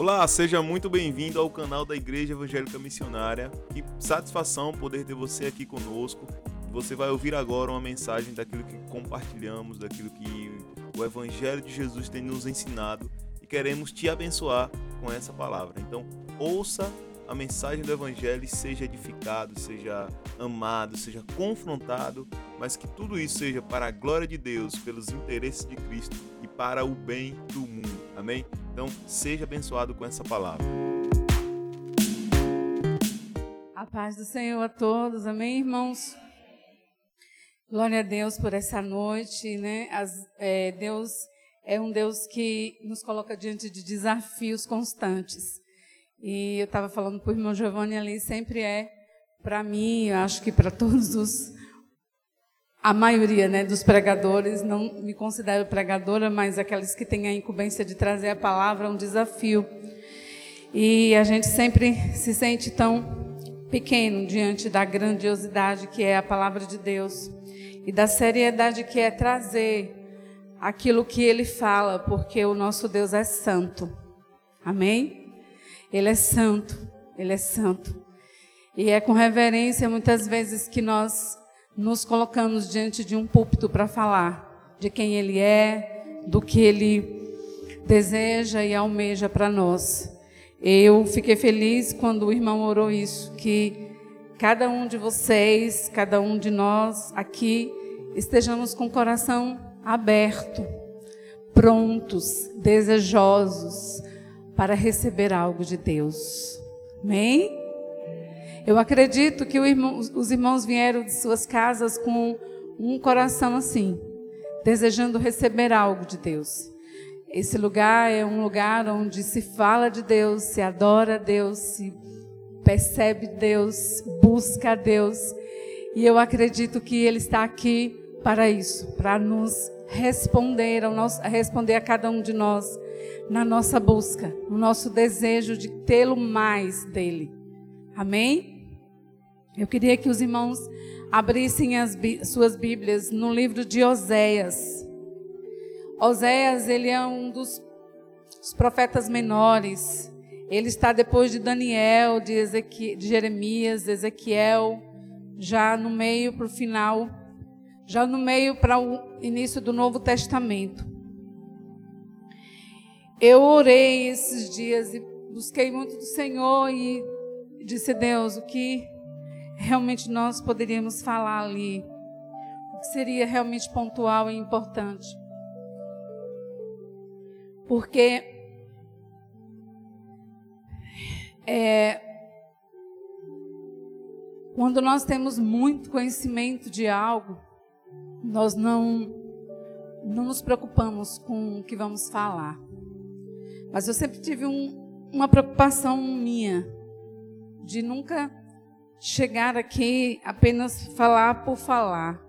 Olá, seja muito bem-vindo ao canal da Igreja Evangélica Missionária. Que satisfação poder ter você aqui conosco. Você vai ouvir agora uma mensagem daquilo que compartilhamos, daquilo que o Evangelho de Jesus tem nos ensinado e queremos te abençoar com essa palavra. Então, ouça a mensagem do Evangelho e seja edificado, seja amado, seja confrontado, mas que tudo isso seja para a glória de Deus, pelos interesses de Cristo e para o bem do mundo. Amém? Então, seja abençoado com essa palavra. A paz do Senhor a todos, amém, irmãos? Glória a Deus por essa noite, né? As, é, Deus é um Deus que nos coloca diante de desafios constantes. E eu estava falando para o irmão Giovanni ali, sempre é, para mim, eu acho que para todos os a maioria né, dos pregadores, não me considero pregadora, mas aqueles que têm a incumbência de trazer a palavra é um desafio. E a gente sempre se sente tão pequeno diante da grandiosidade que é a palavra de Deus e da seriedade que é trazer aquilo que ele fala, porque o nosso Deus é santo. Amém? Ele é santo, ele é santo. E é com reverência muitas vezes que nós nos colocamos diante de um púlpito para falar de quem Ele é, do que Ele deseja e almeja para nós. Eu fiquei feliz quando o irmão orou isso, que cada um de vocês, cada um de nós aqui, estejamos com o coração aberto, prontos, desejosos para receber algo de Deus. Amém? Eu acredito que irmão, os irmãos vieram de suas casas com um coração assim, desejando receber algo de Deus. Esse lugar é um lugar onde se fala de Deus, se adora a Deus, se percebe Deus, busca a Deus. E eu acredito que Ele está aqui para isso, para nos responder, ao nosso, responder a cada um de nós na nossa busca, no nosso desejo de tê-lo mais dele. Amém? Eu queria que os irmãos abrissem as suas Bíblias no livro de Oséias. Oséias, ele é um dos profetas menores. Ele está depois de Daniel, de, Ezequiel, de Jeremias, de Ezequiel, já no meio para o final, já no meio para o início do Novo Testamento. Eu orei esses dias e busquei muito do Senhor e disse, Deus, o que realmente nós poderíamos falar ali, o que seria realmente pontual e importante. Porque é, quando nós temos muito conhecimento de algo, nós não, não nos preocupamos com o que vamos falar. Mas eu sempre tive um, uma preocupação minha de nunca chegar aqui apenas falar por falar,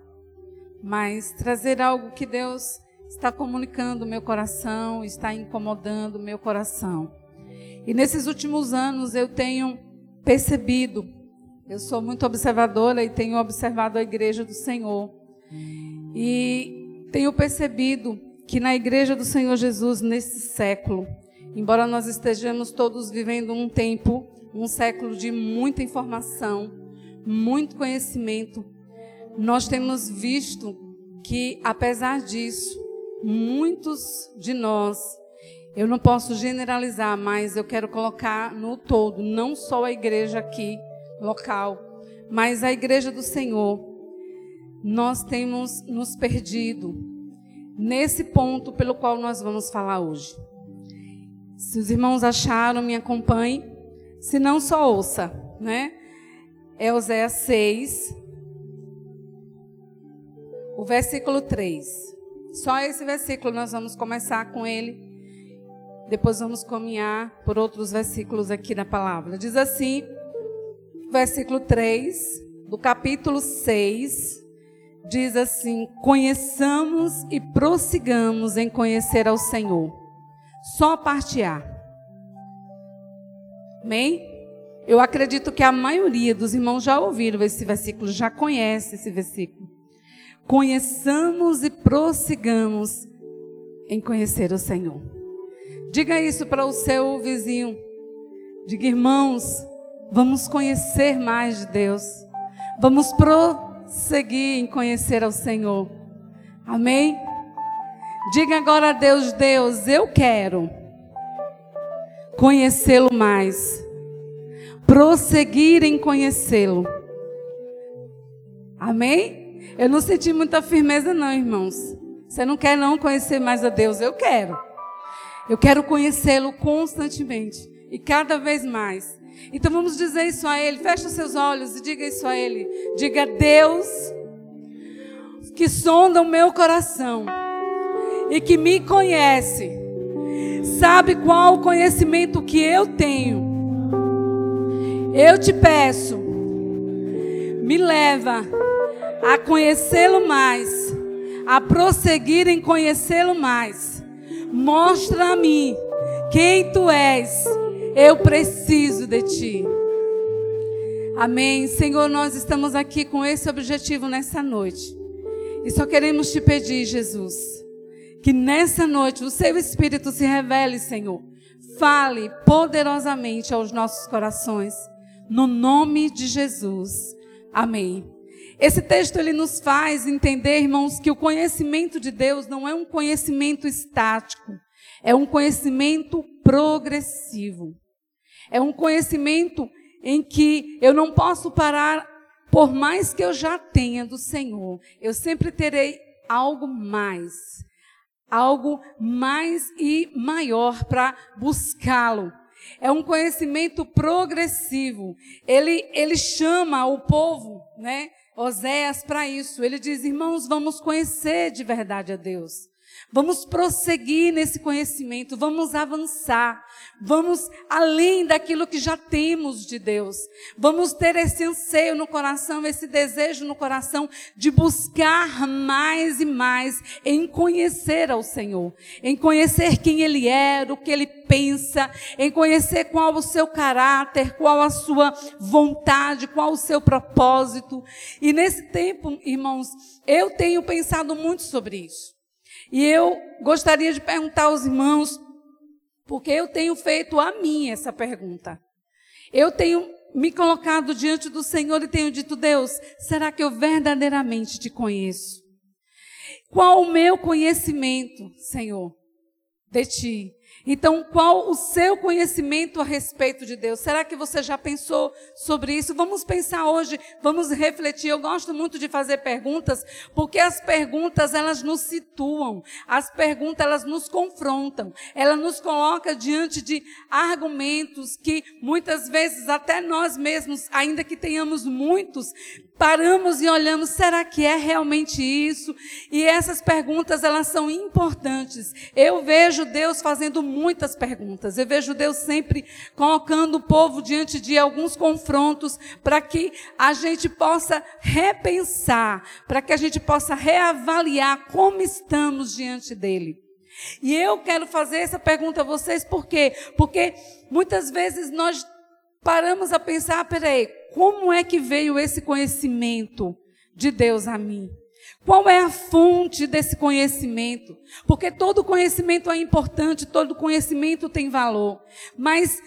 mas trazer algo que Deus está comunicando meu coração, está incomodando meu coração. E nesses últimos anos eu tenho percebido, eu sou muito observadora e tenho observado a igreja do Senhor. E tenho percebido que na igreja do Senhor Jesus, nesse século, embora nós estejamos todos vivendo um tempo um século de muita informação, muito conhecimento, nós temos visto que, apesar disso, muitos de nós, eu não posso generalizar, mas eu quero colocar no todo, não só a igreja aqui, local, mas a igreja do Senhor, nós temos nos perdido nesse ponto pelo qual nós vamos falar hoje. Se os irmãos acharam, me acompanhem. Se não, só ouça, né? É Oséias 6, o versículo 3. Só esse versículo nós vamos começar com ele. Depois vamos caminhar por outros versículos aqui na palavra. Diz assim, versículo 3 do capítulo 6, diz assim: Conheçamos e prossigamos em conhecer ao Senhor. Só parte A. Amém? Eu acredito que a maioria dos irmãos já ouviram esse versículo, já conhece esse versículo. Conheçamos e prossigamos em conhecer o Senhor. Diga isso para o seu vizinho. Diga, irmãos, vamos conhecer mais de Deus. Vamos prosseguir em conhecer ao Senhor. Amém? Diga agora a Deus, Deus, eu quero conhecê-lo mais. Prosseguir em conhecê-lo. Amém? Eu não senti muita firmeza não, irmãos. Você não quer não conhecer mais a Deus? Eu quero. Eu quero conhecê-lo constantemente e cada vez mais. Então vamos dizer isso a Ele. Feche os seus olhos e diga isso a Ele. Diga, Deus, que sonda o meu coração e que me conhece, sabe qual o conhecimento que eu tenho. Eu te peço, me leva a conhecê-lo mais, a prosseguir em conhecê-lo mais. Mostra a mim quem tu és. Eu preciso de ti. Amém. Senhor, nós estamos aqui com esse objetivo nessa noite. E só queremos te pedir, Jesus que nessa noite o seu Espírito se revele, Senhor. Fale poderosamente aos nossos corações. No nome de Jesus. Amém. Esse texto ele nos faz entender, irmãos, que o conhecimento de Deus não é um conhecimento estático, é um conhecimento progressivo. É um conhecimento em que eu não posso parar por mais que eu já tenha do Senhor. Eu sempre terei algo mais algo mais e maior para buscá-lo. É um conhecimento progressivo. Ele, ele chama o povo, né, Oséias, para isso. Ele diz: irmãos, vamos conhecer de verdade a Deus. Vamos prosseguir nesse conhecimento, vamos avançar, vamos além daquilo que já temos de Deus. Vamos ter esse anseio no coração, esse desejo no coração de buscar mais e mais em conhecer ao Senhor, em conhecer quem Ele é, o que Ele pensa, em conhecer qual o seu caráter, qual a sua vontade, qual o seu propósito. E nesse tempo, irmãos, eu tenho pensado muito sobre isso. E eu gostaria de perguntar aos irmãos, porque eu tenho feito a mim essa pergunta. Eu tenho me colocado diante do Senhor e tenho dito, Deus, será que eu verdadeiramente te conheço? Qual o meu conhecimento, Senhor, de ti? Então, qual o seu conhecimento a respeito de Deus? Será que você já pensou sobre isso? Vamos pensar hoje, vamos refletir. Eu gosto muito de fazer perguntas, porque as perguntas elas nos situam, as perguntas elas nos confrontam, ela nos coloca diante de argumentos que muitas vezes até nós mesmos, ainda que tenhamos muitos, paramos e olhamos, será que é realmente isso? E essas perguntas, elas são importantes. Eu vejo Deus fazendo muitas perguntas. Eu vejo Deus sempre colocando o povo diante de alguns confrontos para que a gente possa repensar, para que a gente possa reavaliar como estamos diante dele. E eu quero fazer essa pergunta a vocês, por quê? Porque muitas vezes nós paramos a pensar, peraí, como é que veio esse conhecimento de Deus a mim? Qual é a fonte desse conhecimento? Porque todo conhecimento é importante, todo conhecimento tem valor. Mas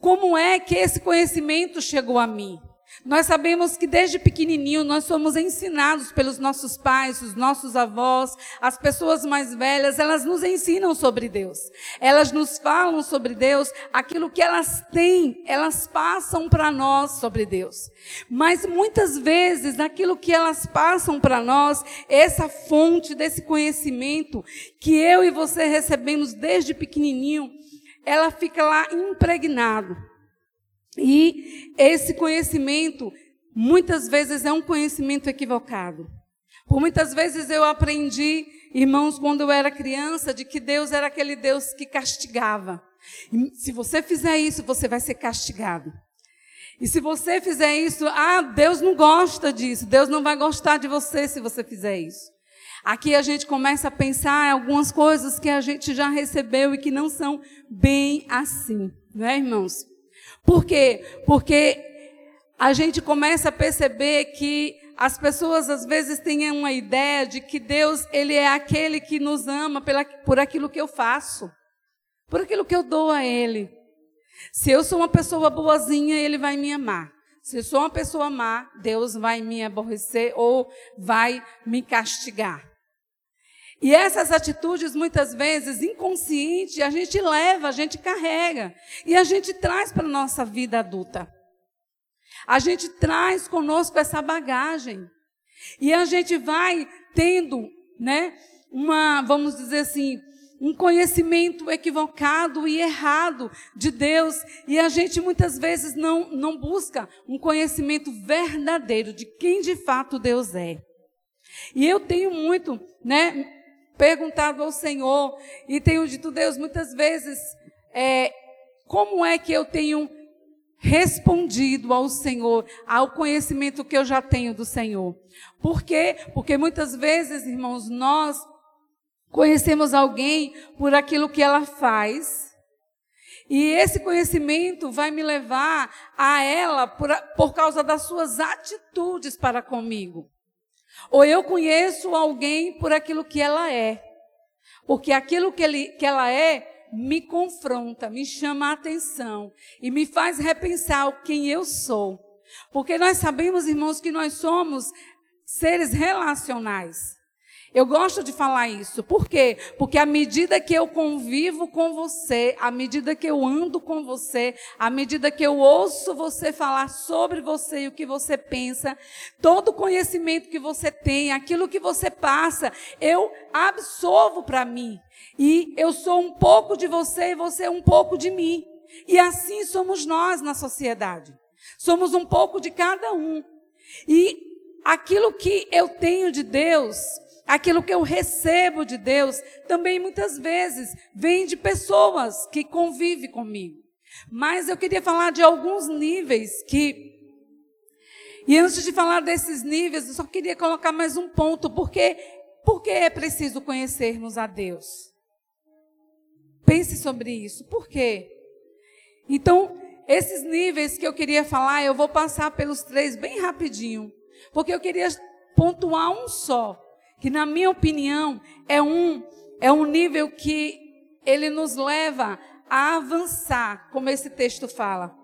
como é que esse conhecimento chegou a mim? Nós sabemos que desde pequenininho nós somos ensinados pelos nossos pais, os nossos avós, as pessoas mais velhas, elas nos ensinam sobre Deus. Elas nos falam sobre Deus, aquilo que elas têm, elas passam para nós sobre Deus. Mas muitas vezes, aquilo que elas passam para nós, essa fonte desse conhecimento que eu e você recebemos desde pequenininho, ela fica lá impregnado. E esse conhecimento, muitas vezes, é um conhecimento equivocado. Por muitas vezes eu aprendi, irmãos, quando eu era criança, de que Deus era aquele Deus que castigava. E se você fizer isso, você vai ser castigado. E se você fizer isso, ah, Deus não gosta disso, Deus não vai gostar de você se você fizer isso. Aqui a gente começa a pensar em algumas coisas que a gente já recebeu e que não são bem assim, né, irmãos? Por quê? Porque a gente começa a perceber que as pessoas às vezes têm uma ideia de que Deus, ele é aquele que nos ama pela, por aquilo que eu faço. por aquilo que eu dou a Ele. Se eu sou uma pessoa boazinha, Ele vai me amar. Se eu sou uma pessoa má, Deus vai me aborrecer ou vai me castigar. E essas atitudes, muitas vezes, inconsciente, a gente leva, a gente carrega. E a gente traz para a nossa vida adulta. A gente traz conosco essa bagagem. E a gente vai tendo, né, uma, vamos dizer assim, um conhecimento equivocado e errado de Deus, e a gente muitas vezes não, não busca um conhecimento verdadeiro de quem de fato Deus é. E eu tenho muito, né, perguntado ao Senhor, e tenho dito, Deus, muitas vezes, é, como é que eu tenho respondido ao Senhor, ao conhecimento que eu já tenho do Senhor. Por quê? Porque muitas vezes, irmãos, nós conhecemos alguém por aquilo que ela faz. E esse conhecimento vai me levar a ela por, por causa das suas atitudes para comigo. Ou eu conheço alguém por aquilo que ela é. Porque aquilo que, ele, que ela é me confronta, me chama a atenção e me faz repensar quem eu sou. Porque nós sabemos, irmãos, que nós somos seres relacionais. Eu gosto de falar isso. Por quê? Porque à medida que eu convivo com você, à medida que eu ando com você, à medida que eu ouço você falar sobre você e o que você pensa, todo o conhecimento que você tem, aquilo que você passa, eu absorvo para mim. E eu sou um pouco de você e você é um pouco de mim. E assim somos nós na sociedade. Somos um pouco de cada um. E aquilo que eu tenho de Deus, aquilo que eu recebo de Deus, também muitas vezes vem de pessoas que convivem comigo. Mas eu queria falar de alguns níveis que. E antes de falar desses níveis, eu só queria colocar mais um ponto, porque porque é preciso conhecermos a Deus. Pense sobre isso. Por quê? Então, esses níveis que eu queria falar, eu vou passar pelos três bem rapidinho, porque eu queria pontuar um só, que na minha opinião é um é um nível que ele nos leva a avançar, como esse texto fala.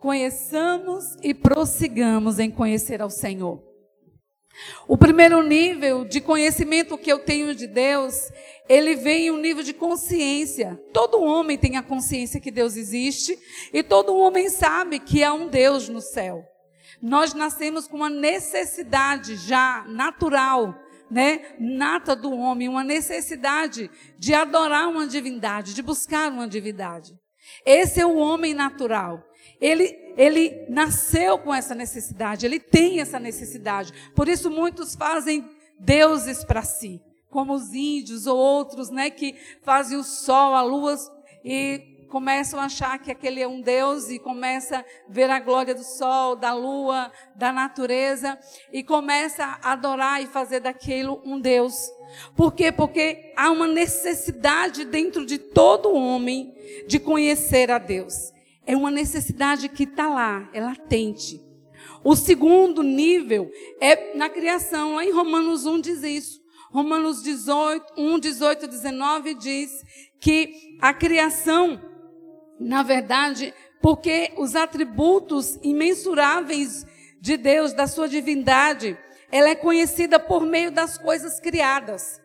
Conheçamos e prossigamos em conhecer ao Senhor. O primeiro nível de conhecimento que eu tenho de Deus, ele vem em um nível de consciência. Todo homem tem a consciência que Deus existe e todo homem sabe que há um Deus no céu. Nós nascemos com uma necessidade já natural né, nata do homem, uma necessidade de adorar uma divindade, de buscar uma divindade. Esse é o homem natural. Ele, ele nasceu com essa necessidade, ele tem essa necessidade. Por isso muitos fazem deuses para si, como os índios ou outros, né, que fazem o sol, a lua e começam a achar que aquele é um Deus e começa a ver a glória do sol, da lua, da natureza e começa a adorar e fazer daquilo um Deus. Por quê? Porque há uma necessidade dentro de todo homem de conhecer a Deus. É uma necessidade que está lá, é latente. O segundo nível é na criação. Lá em Romanos 1 diz isso. Romanos 18, 1, 18, 19 diz que a criação na verdade, porque os atributos imensuráveis de Deus, da sua divindade, ela é conhecida por meio das coisas criadas.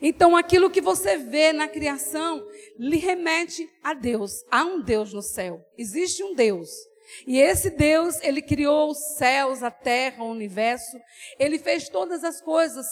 Então, aquilo que você vê na criação lhe remete a Deus. Há um Deus no céu. Existe um Deus. E esse Deus, ele criou os céus, a terra, o universo. Ele fez todas as coisas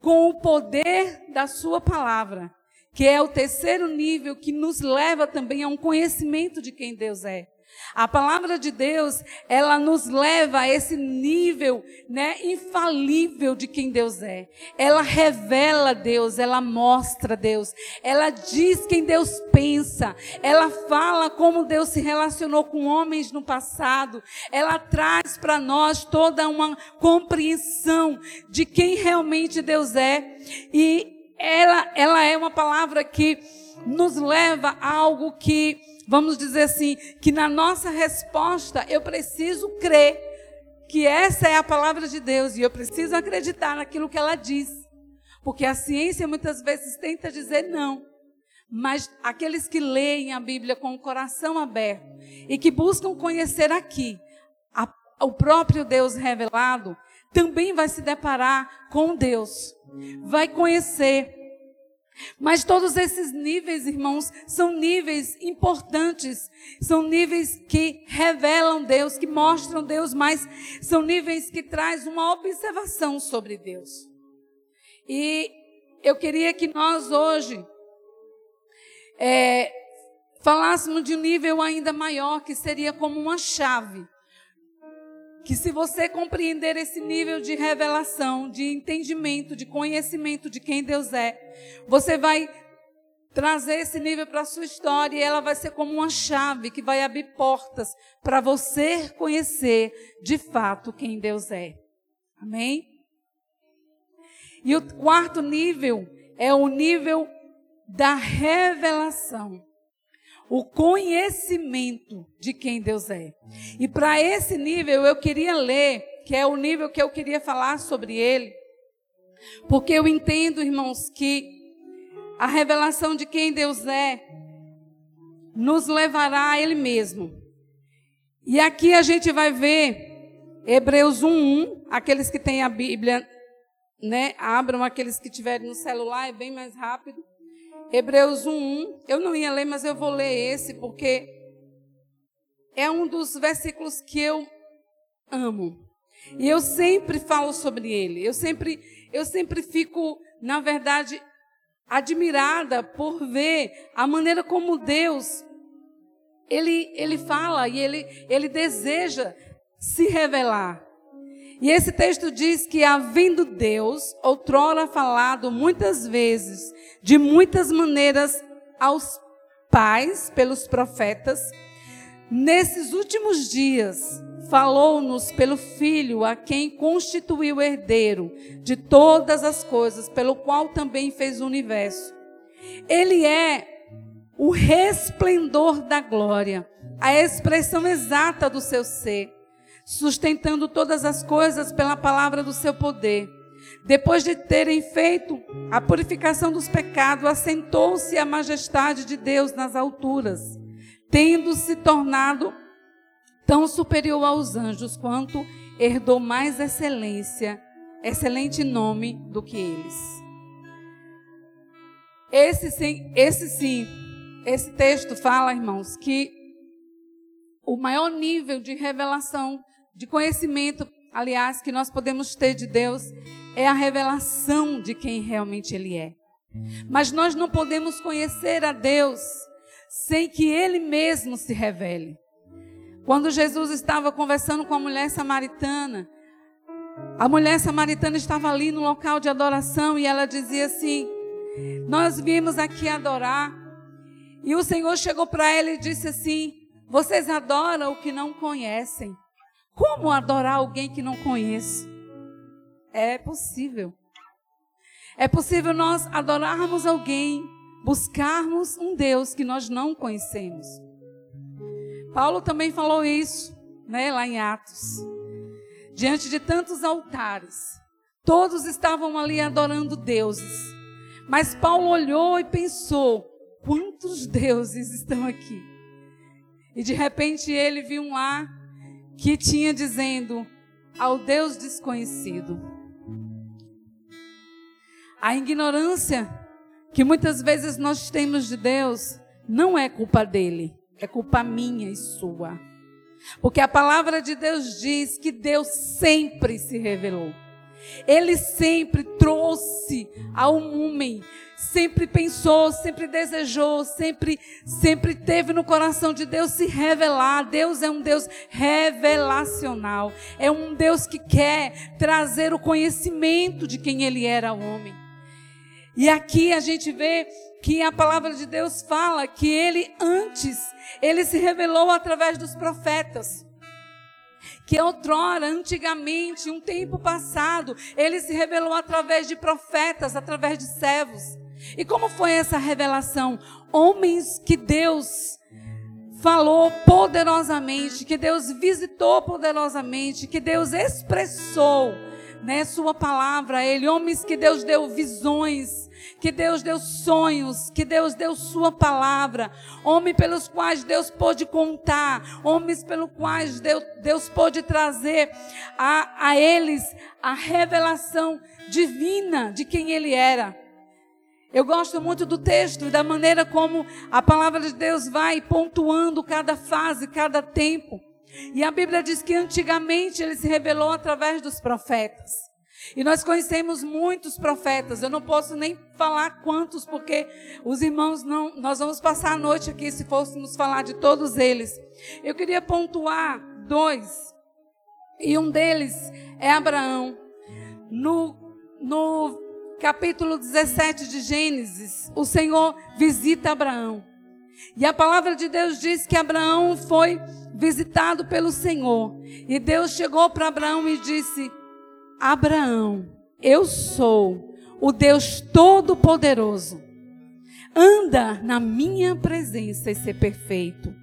com o poder da sua palavra que é o terceiro nível que nos leva também a um conhecimento de quem Deus é. A palavra de Deus, ela nos leva a esse nível, né, infalível de quem Deus é. Ela revela Deus, ela mostra Deus, ela diz quem Deus pensa, ela fala como Deus se relacionou com homens no passado, ela traz para nós toda uma compreensão de quem realmente Deus é. E ela, ela é uma palavra que nos leva a algo que, vamos dizer assim, que na nossa resposta eu preciso crer que essa é a palavra de Deus e eu preciso acreditar naquilo que ela diz. Porque a ciência muitas vezes tenta dizer não. mas aqueles que leem a Bíblia com o coração aberto e que buscam conhecer aqui a, o próprio Deus revelado, também vai se deparar com Deus, vai conhecer. Mas todos esses níveis, irmãos, são níveis importantes, são níveis que revelam Deus, que mostram Deus, mas são níveis que traz uma observação sobre Deus. E eu queria que nós hoje é, falássemos de um nível ainda maior, que seria como uma chave. Que se você compreender esse nível de revelação, de entendimento, de conhecimento de quem Deus é, você vai trazer esse nível para a sua história e ela vai ser como uma chave que vai abrir portas para você conhecer de fato quem Deus é. Amém? E o quarto nível é o nível da revelação, o conhecimento de quem Deus é. E para esse nível eu queria ler, que é o nível que eu queria falar sobre ele, porque eu entendo, irmãos, que a revelação de quem Deus é nos levará a Ele mesmo. E aqui a gente vai ver Hebreus 1:1, aqueles que têm a Bíblia, né? Abram aqueles que tiverem no celular, é bem mais rápido. Hebreus 1:1. Eu não ia ler, mas eu vou ler esse porque é um dos versículos que eu amo. E eu sempre falo sobre ele. Eu sempre eu sempre fico, na verdade, admirada por ver a maneira como Deus ele ele fala e ele ele deseja se revelar. E esse texto diz que, havendo Deus, outrora falado muitas vezes, de muitas maneiras aos pais, pelos profetas, nesses últimos dias, falou-nos pelo Filho, a quem constituiu herdeiro de todas as coisas, pelo qual também fez o universo. Ele é o resplendor da glória, a expressão exata do seu ser sustentando todas as coisas pela palavra do seu poder. Depois de terem feito a purificação dos pecados, assentou-se a majestade de Deus nas alturas, tendo se tornado tão superior aos anjos quanto herdou mais excelência, excelente nome do que eles. Esse sim, esse sim, esse texto fala, irmãos, que o maior nível de revelação de conhecimento, aliás, que nós podemos ter de Deus é a revelação de quem realmente Ele é. Mas nós não podemos conhecer a Deus sem que Ele mesmo se revele. Quando Jesus estava conversando com a mulher samaritana, a mulher samaritana estava ali no local de adoração e ela dizia assim: Nós viemos aqui adorar. E o Senhor chegou para ela e disse assim: Vocês adoram o que não conhecem. Como adorar alguém que não conheço? É possível. É possível nós adorarmos alguém, buscarmos um Deus que nós não conhecemos. Paulo também falou isso, né, lá em Atos. Diante de tantos altares, todos estavam ali adorando deuses. Mas Paulo olhou e pensou: quantos deuses estão aqui? E de repente ele viu um lá que tinha dizendo ao Deus desconhecido. A ignorância que muitas vezes nós temos de Deus não é culpa dele, é culpa minha e sua. Porque a palavra de Deus diz que Deus sempre se revelou. Ele sempre trouxe ao homem sempre pensou, sempre desejou, sempre, sempre teve no coração de Deus se revelar. Deus é um Deus revelacional. É um Deus que quer trazer o conhecimento de quem ele era homem. E aqui a gente vê que a palavra de Deus fala que ele antes, ele se revelou através dos profetas que outrora, antigamente, um tempo passado, ele se revelou através de profetas, através de servos. E como foi essa revelação? Homens que Deus falou poderosamente, que Deus visitou poderosamente, que Deus expressou né, sua palavra a ele, homens que Deus deu visões, que Deus deu sonhos, que Deus deu sua palavra, homens pelos quais Deus pôde contar, homens pelos quais Deus, Deus pôde trazer a, a eles a revelação divina de quem ele era. Eu gosto muito do texto e da maneira como a palavra de Deus vai pontuando cada fase, cada tempo. E a Bíblia diz que antigamente ele se revelou através dos profetas. E nós conhecemos muitos profetas. Eu não posso nem falar quantos, porque os irmãos não. Nós vamos passar a noite aqui se fôssemos falar de todos eles. Eu queria pontuar dois. E um deles é Abraão. No, no capítulo 17 de Gênesis, o Senhor visita Abraão. E a palavra de Deus diz que Abraão foi visitado pelo Senhor. E Deus chegou para Abraão e disse: Abraão, eu sou o Deus Todo-Poderoso. Anda na minha presença e ser perfeito.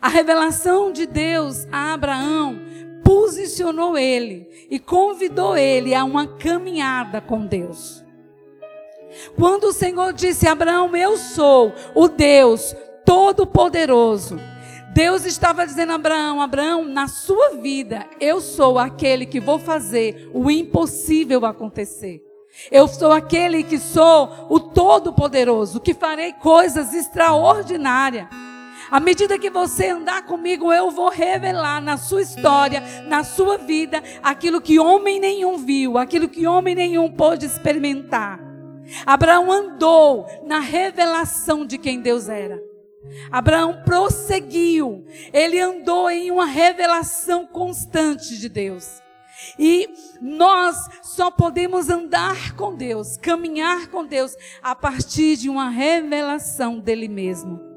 A revelação de Deus a Abraão posicionou ele e convidou ele a uma caminhada com Deus. Quando o Senhor disse: Abraão, eu sou o Deus Todo-Poderoso. Deus estava dizendo a Abraão: Abraão, na sua vida, eu sou aquele que vou fazer o impossível acontecer. Eu sou aquele que sou o Todo-Poderoso, que farei coisas extraordinárias. À medida que você andar comigo, eu vou revelar na sua história, na sua vida, aquilo que homem nenhum viu, aquilo que homem nenhum pôde experimentar. Abraão andou na revelação de quem Deus era. Abraão prosseguiu, ele andou em uma revelação constante de Deus. E nós só podemos andar com Deus, caminhar com Deus, a partir de uma revelação dele mesmo.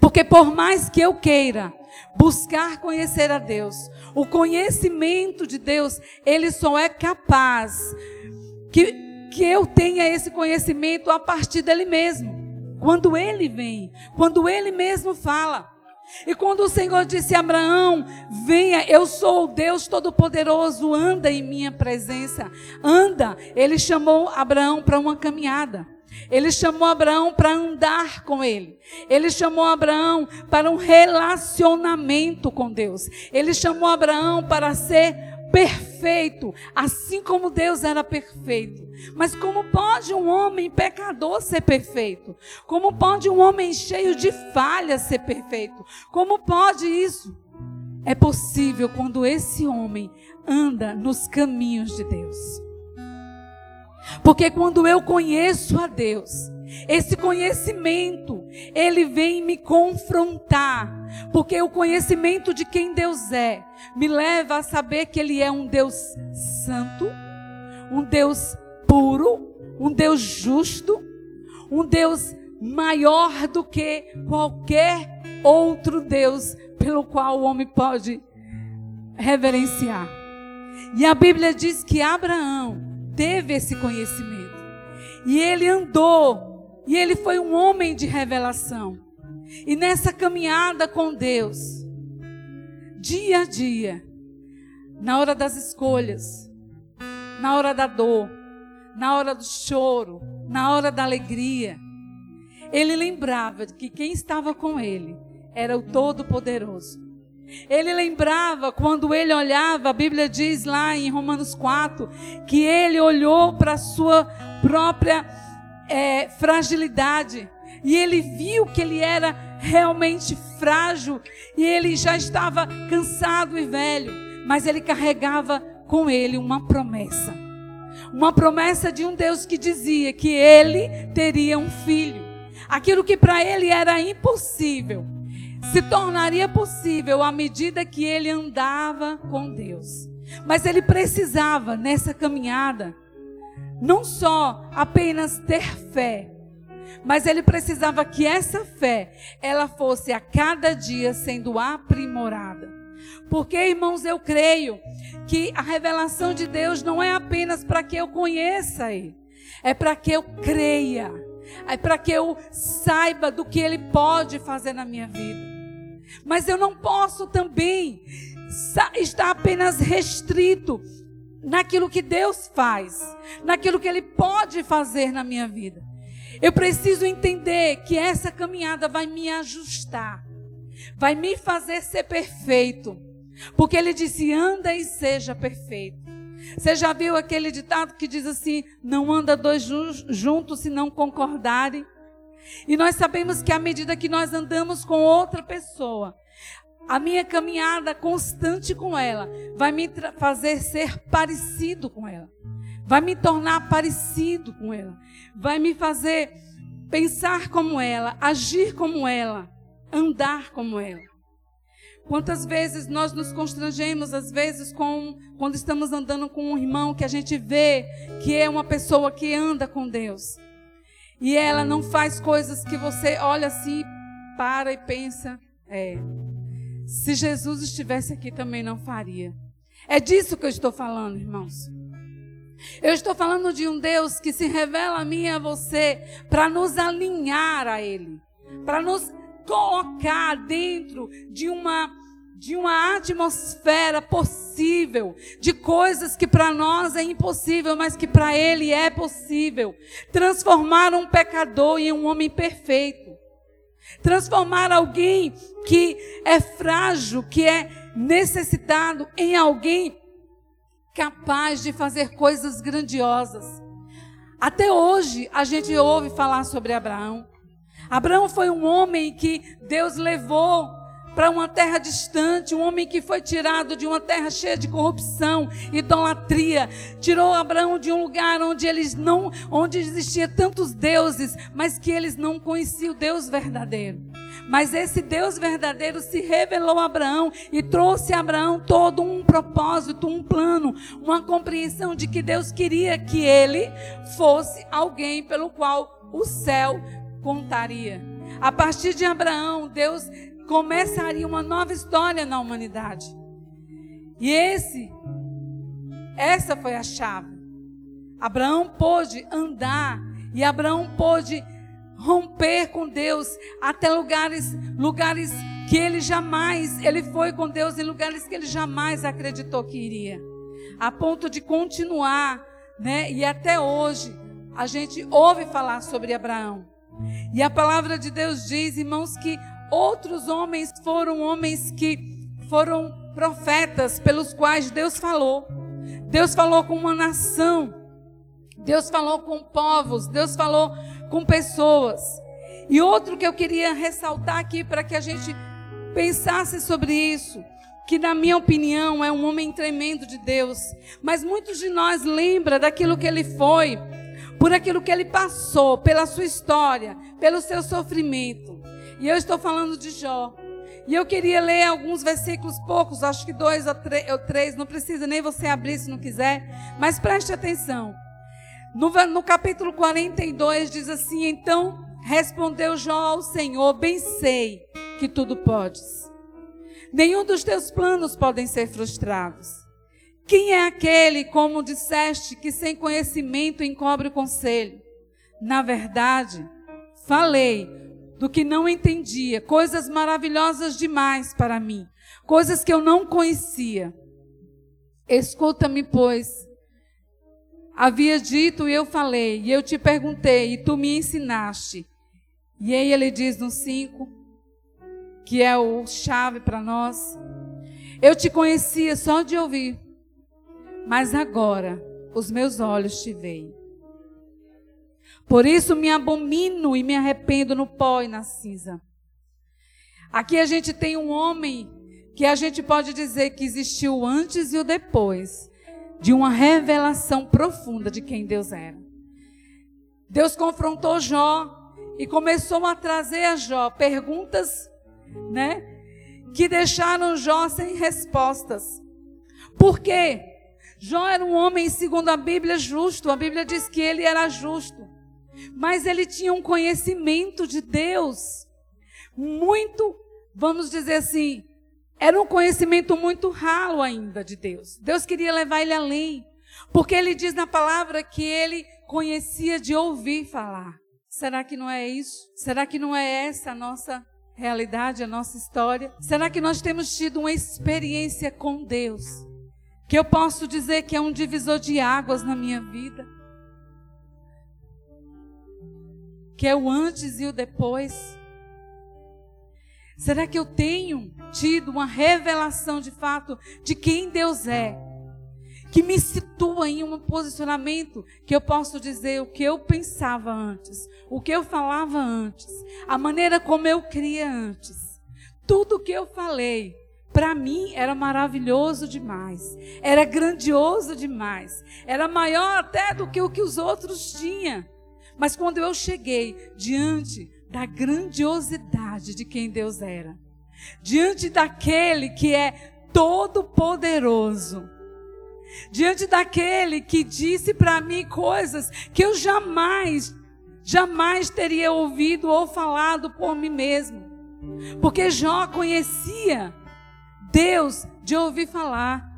Porque por mais que eu queira buscar conhecer a Deus, o conhecimento de Deus, ele só é capaz que, que eu tenha esse conhecimento a partir dele mesmo. Quando ele vem, quando ele mesmo fala. E quando o Senhor disse a Abraão: Venha, eu sou o Deus Todo-Poderoso, anda em minha presença, anda. Ele chamou Abraão para uma caminhada. Ele chamou Abraão para andar com ele. Ele chamou Abraão para um relacionamento com Deus. Ele chamou Abraão para ser perfeito, assim como Deus era perfeito. Mas como pode um homem pecador ser perfeito? Como pode um homem cheio de falhas ser perfeito? Como pode isso? É possível quando esse homem anda nos caminhos de Deus. Porque quando eu conheço a Deus, esse conhecimento, ele vem me confrontar. Porque o conhecimento de quem Deus é me leva a saber que Ele é um Deus santo, um Deus puro, um Deus justo, um Deus maior do que qualquer outro Deus pelo qual o homem pode reverenciar. E a Bíblia diz que Abraão teve esse conhecimento. E ele andou, e ele foi um homem de revelação. E nessa caminhada com Deus, dia a dia, na hora das escolhas, na hora da dor, na hora do choro, na hora da alegria, ele lembrava que quem estava com ele era o Todo-Poderoso. Ele lembrava quando ele olhava, a Bíblia diz lá em Romanos 4, que ele olhou para a sua própria é, fragilidade. E ele viu que ele era realmente frágil. E ele já estava cansado e velho. Mas ele carregava com ele uma promessa. Uma promessa de um Deus que dizia que ele teria um filho. Aquilo que para ele era impossível se tornaria possível à medida que ele andava com Deus. Mas ele precisava, nessa caminhada, não só apenas ter fé, mas ele precisava que essa fé, ela fosse a cada dia sendo aprimorada. Porque, irmãos, eu creio que a revelação de Deus não é apenas para que eu conheça Ele, é para que eu creia, é para que eu saiba do que Ele pode fazer na minha vida. Mas eu não posso também estar apenas restrito naquilo que Deus faz, naquilo que Ele pode fazer na minha vida. Eu preciso entender que essa caminhada vai me ajustar, vai me fazer ser perfeito. Porque Ele disse: anda e seja perfeito. Você já viu aquele ditado que diz assim: não anda dois juntos se não concordarem? E nós sabemos que à medida que nós andamos com outra pessoa, a minha caminhada constante com ela vai me fazer ser parecido com ela, vai me tornar parecido com ela, vai me fazer pensar como ela, agir como ela, andar como ela. Quantas vezes nós nos constrangemos, às vezes, com, quando estamos andando com um irmão que a gente vê que é uma pessoa que anda com Deus. E ela não faz coisas que você olha assim, para e pensa, é, se Jesus estivesse aqui também não faria. É disso que eu estou falando, irmãos. Eu estou falando de um Deus que se revela a mim e a você para nos alinhar a Ele, para nos colocar dentro de uma de uma atmosfera possível, de coisas que para nós é impossível, mas que para Ele é possível. Transformar um pecador em um homem perfeito. Transformar alguém que é frágil, que é necessitado, em alguém capaz de fazer coisas grandiosas. Até hoje a gente ouve falar sobre Abraão. Abraão foi um homem que Deus levou para uma terra distante, um homem que foi tirado de uma terra cheia de corrupção, idolatria, tirou Abraão de um lugar onde eles não, onde existia tantos deuses, mas que eles não conheciam o Deus verdadeiro. Mas esse Deus verdadeiro se revelou a Abraão e trouxe a Abraão todo um propósito, um plano, uma compreensão de que Deus queria que ele fosse alguém pelo qual o céu contaria. A partir de Abraão, Deus começaria uma nova história na humanidade. E esse, essa foi a chave. Abraão pôde andar e Abraão pôde romper com Deus até lugares, lugares que ele jamais, ele foi com Deus em lugares que ele jamais acreditou que iria. A ponto de continuar, né? E até hoje a gente ouve falar sobre Abraão. E a palavra de Deus diz, irmãos, que Outros homens foram homens que foram profetas pelos quais Deus falou. Deus falou com uma nação. Deus falou com povos. Deus falou com pessoas. E outro que eu queria ressaltar aqui para que a gente pensasse sobre isso, que na minha opinião é um homem tremendo de Deus, mas muitos de nós lembra daquilo que ele foi, por aquilo que ele passou, pela sua história, pelo seu sofrimento. E eu estou falando de Jó. E eu queria ler alguns versículos, poucos, acho que dois ou, três, não precisa nem você abrir se não quiser, mas preste atenção. No, no capítulo 42 diz assim: Então respondeu Jó ao Senhor: Bem sei que tudo podes. Nenhum dos teus planos podem ser frustrados. Quem é aquele, como disseste, que sem conhecimento encobre o conselho? Na verdade, falei do que não entendia, coisas maravilhosas demais para mim, coisas que eu não conhecia. Escuta-me, pois. Havia dito e eu falei, e eu te perguntei, e tu me ensinaste. E aí ele diz no 5, que é o chave para nós. Eu te conhecia só de ouvir, mas agora os meus olhos te veem. Por isso me abomino e me arrependo no pó e na cinza. Aqui a gente tem um homem que a gente pode dizer que existiu antes e o depois de uma revelação profunda de quem Deus era. Deus confrontou Jó e começou a trazer a Jó perguntas, né, que deixaram Jó sem respostas. Por quê? Jó era um homem, segundo a Bíblia, justo. A Bíblia diz que ele era justo mas ele tinha um conhecimento de Deus muito, vamos dizer assim, era um conhecimento muito ralo ainda de Deus. Deus queria levar ele além, porque ele diz na palavra que ele conhecia de ouvir falar. Será que não é isso? Será que não é essa a nossa realidade, a nossa história? Será que nós temos tido uma experiência com Deus? que eu posso dizer que é um divisor de águas na minha vida, que é o antes e o depois. Será que eu tenho tido uma revelação de fato de quem Deus é? Que me situa em um posicionamento que eu posso dizer o que eu pensava antes, o que eu falava antes, a maneira como eu cria antes. Tudo o que eu falei para mim era maravilhoso demais, era grandioso demais, era maior até do que o que os outros tinham. Mas quando eu cheguei diante da grandiosidade de quem Deus era, diante daquele que é todo-poderoso, diante daquele que disse para mim coisas que eu jamais, jamais teria ouvido ou falado por mim mesmo, porque Jó conhecia Deus de ouvir falar.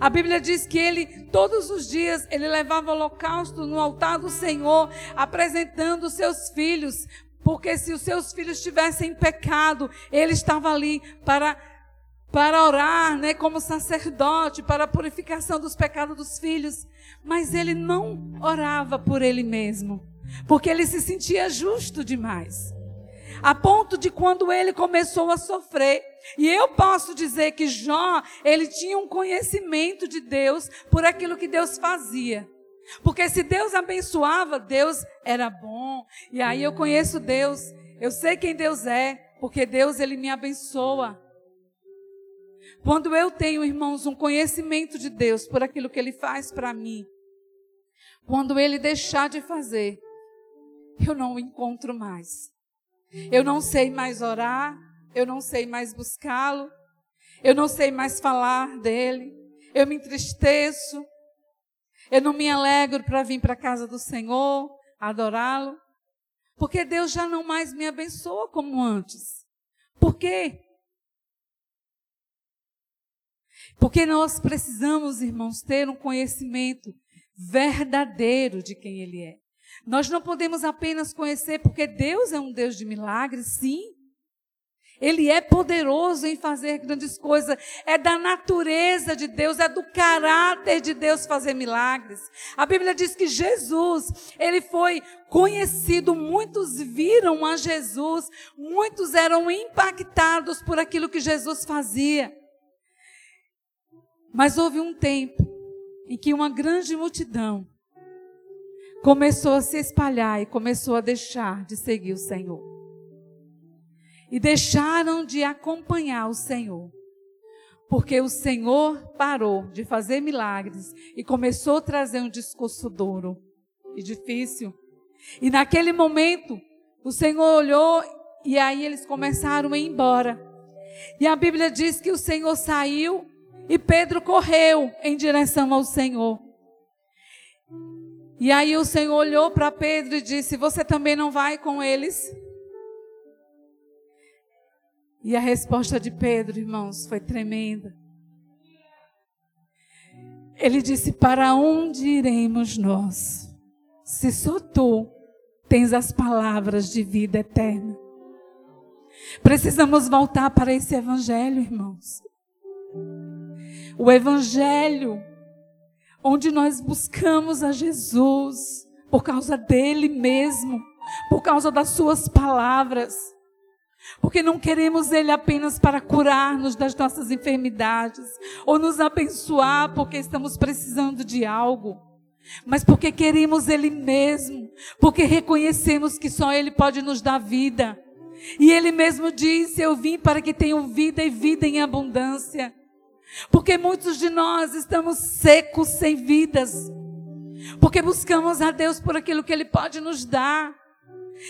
A Bíblia diz que ele, todos os dias, ele levava holocausto no altar do Senhor, apresentando os seus filhos, porque se os seus filhos tivessem pecado, ele estava ali para para orar, né, como sacerdote, para a purificação dos pecados dos filhos, mas ele não orava por ele mesmo, porque ele se sentia justo demais. A ponto de quando ele começou a sofrer, e eu posso dizer que Jó, ele tinha um conhecimento de Deus por aquilo que Deus fazia. Porque se Deus abençoava, Deus era bom. E aí eu conheço Deus. Eu sei quem Deus é, porque Deus ele me abençoa. Quando eu tenho, irmãos, um conhecimento de Deus por aquilo que ele faz para mim, quando ele deixar de fazer, eu não o encontro mais. Eu não sei mais orar, eu não sei mais buscá-lo, eu não sei mais falar dele, eu me entristeço, eu não me alegro para vir para a casa do Senhor, adorá-lo, porque Deus já não mais me abençoa como antes. Por quê? Porque nós precisamos, irmãos, ter um conhecimento verdadeiro de quem Ele é. Nós não podemos apenas conhecer, porque Deus é um Deus de milagres, sim. Ele é poderoso em fazer grandes coisas. É da natureza de Deus, é do caráter de Deus fazer milagres. A Bíblia diz que Jesus, ele foi conhecido, muitos viram a Jesus, muitos eram impactados por aquilo que Jesus fazia. Mas houve um tempo em que uma grande multidão começou a se espalhar e começou a deixar de seguir o Senhor. E deixaram de acompanhar o Senhor. Porque o Senhor parou de fazer milagres e começou a trazer um discurso duro e difícil. E naquele momento, o Senhor olhou e aí eles começaram a ir embora. E a Bíblia diz que o Senhor saiu e Pedro correu em direção ao Senhor. E aí o Senhor olhou para Pedro e disse: Você também não vai com eles? E a resposta de Pedro, irmãos, foi tremenda. Ele disse: Para onde iremos nós? Se só tu tens as palavras de vida eterna. Precisamos voltar para esse evangelho, irmãos. O evangelho onde nós buscamos a Jesus por causa dele mesmo, por causa das suas palavras. Porque não queremos Ele apenas para curar-nos das nossas enfermidades, ou nos abençoar porque estamos precisando de algo, mas porque queremos Ele mesmo, porque reconhecemos que só Ele pode nos dar vida. E Ele mesmo disse: Eu vim para que tenham vida e vida em abundância. Porque muitos de nós estamos secos, sem vidas. Porque buscamos a Deus por aquilo que Ele pode nos dar.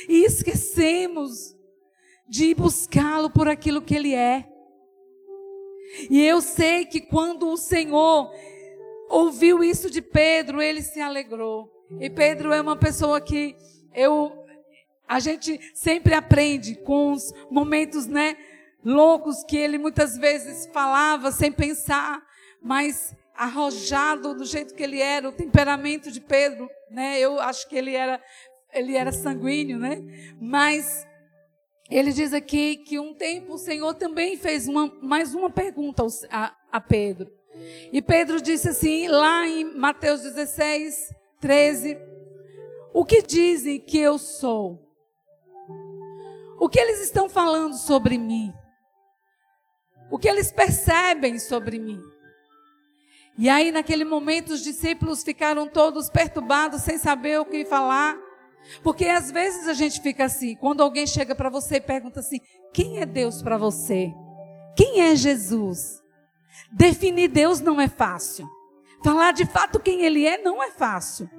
E esquecemos de buscá-lo por aquilo que Ele é. E eu sei que quando o Senhor ouviu isso de Pedro, ele se alegrou. E Pedro é uma pessoa que eu a gente sempre aprende com os momentos, né, loucos que ele muitas vezes falava sem pensar, mas arrojado do jeito que ele era, o temperamento de Pedro, né? Eu acho que ele era ele era sanguíneo, né? Mas ele diz aqui que um tempo o Senhor também fez uma, mais uma pergunta a, a Pedro. E Pedro disse assim, lá em Mateus 16, 13: O que dizem que eu sou? O que eles estão falando sobre mim? O que eles percebem sobre mim? E aí, naquele momento, os discípulos ficaram todos perturbados, sem saber o que falar. Porque às vezes a gente fica assim, quando alguém chega para você e pergunta assim: quem é Deus para você? Quem é Jesus? Definir Deus não é fácil. Falar de fato quem Ele é não é fácil.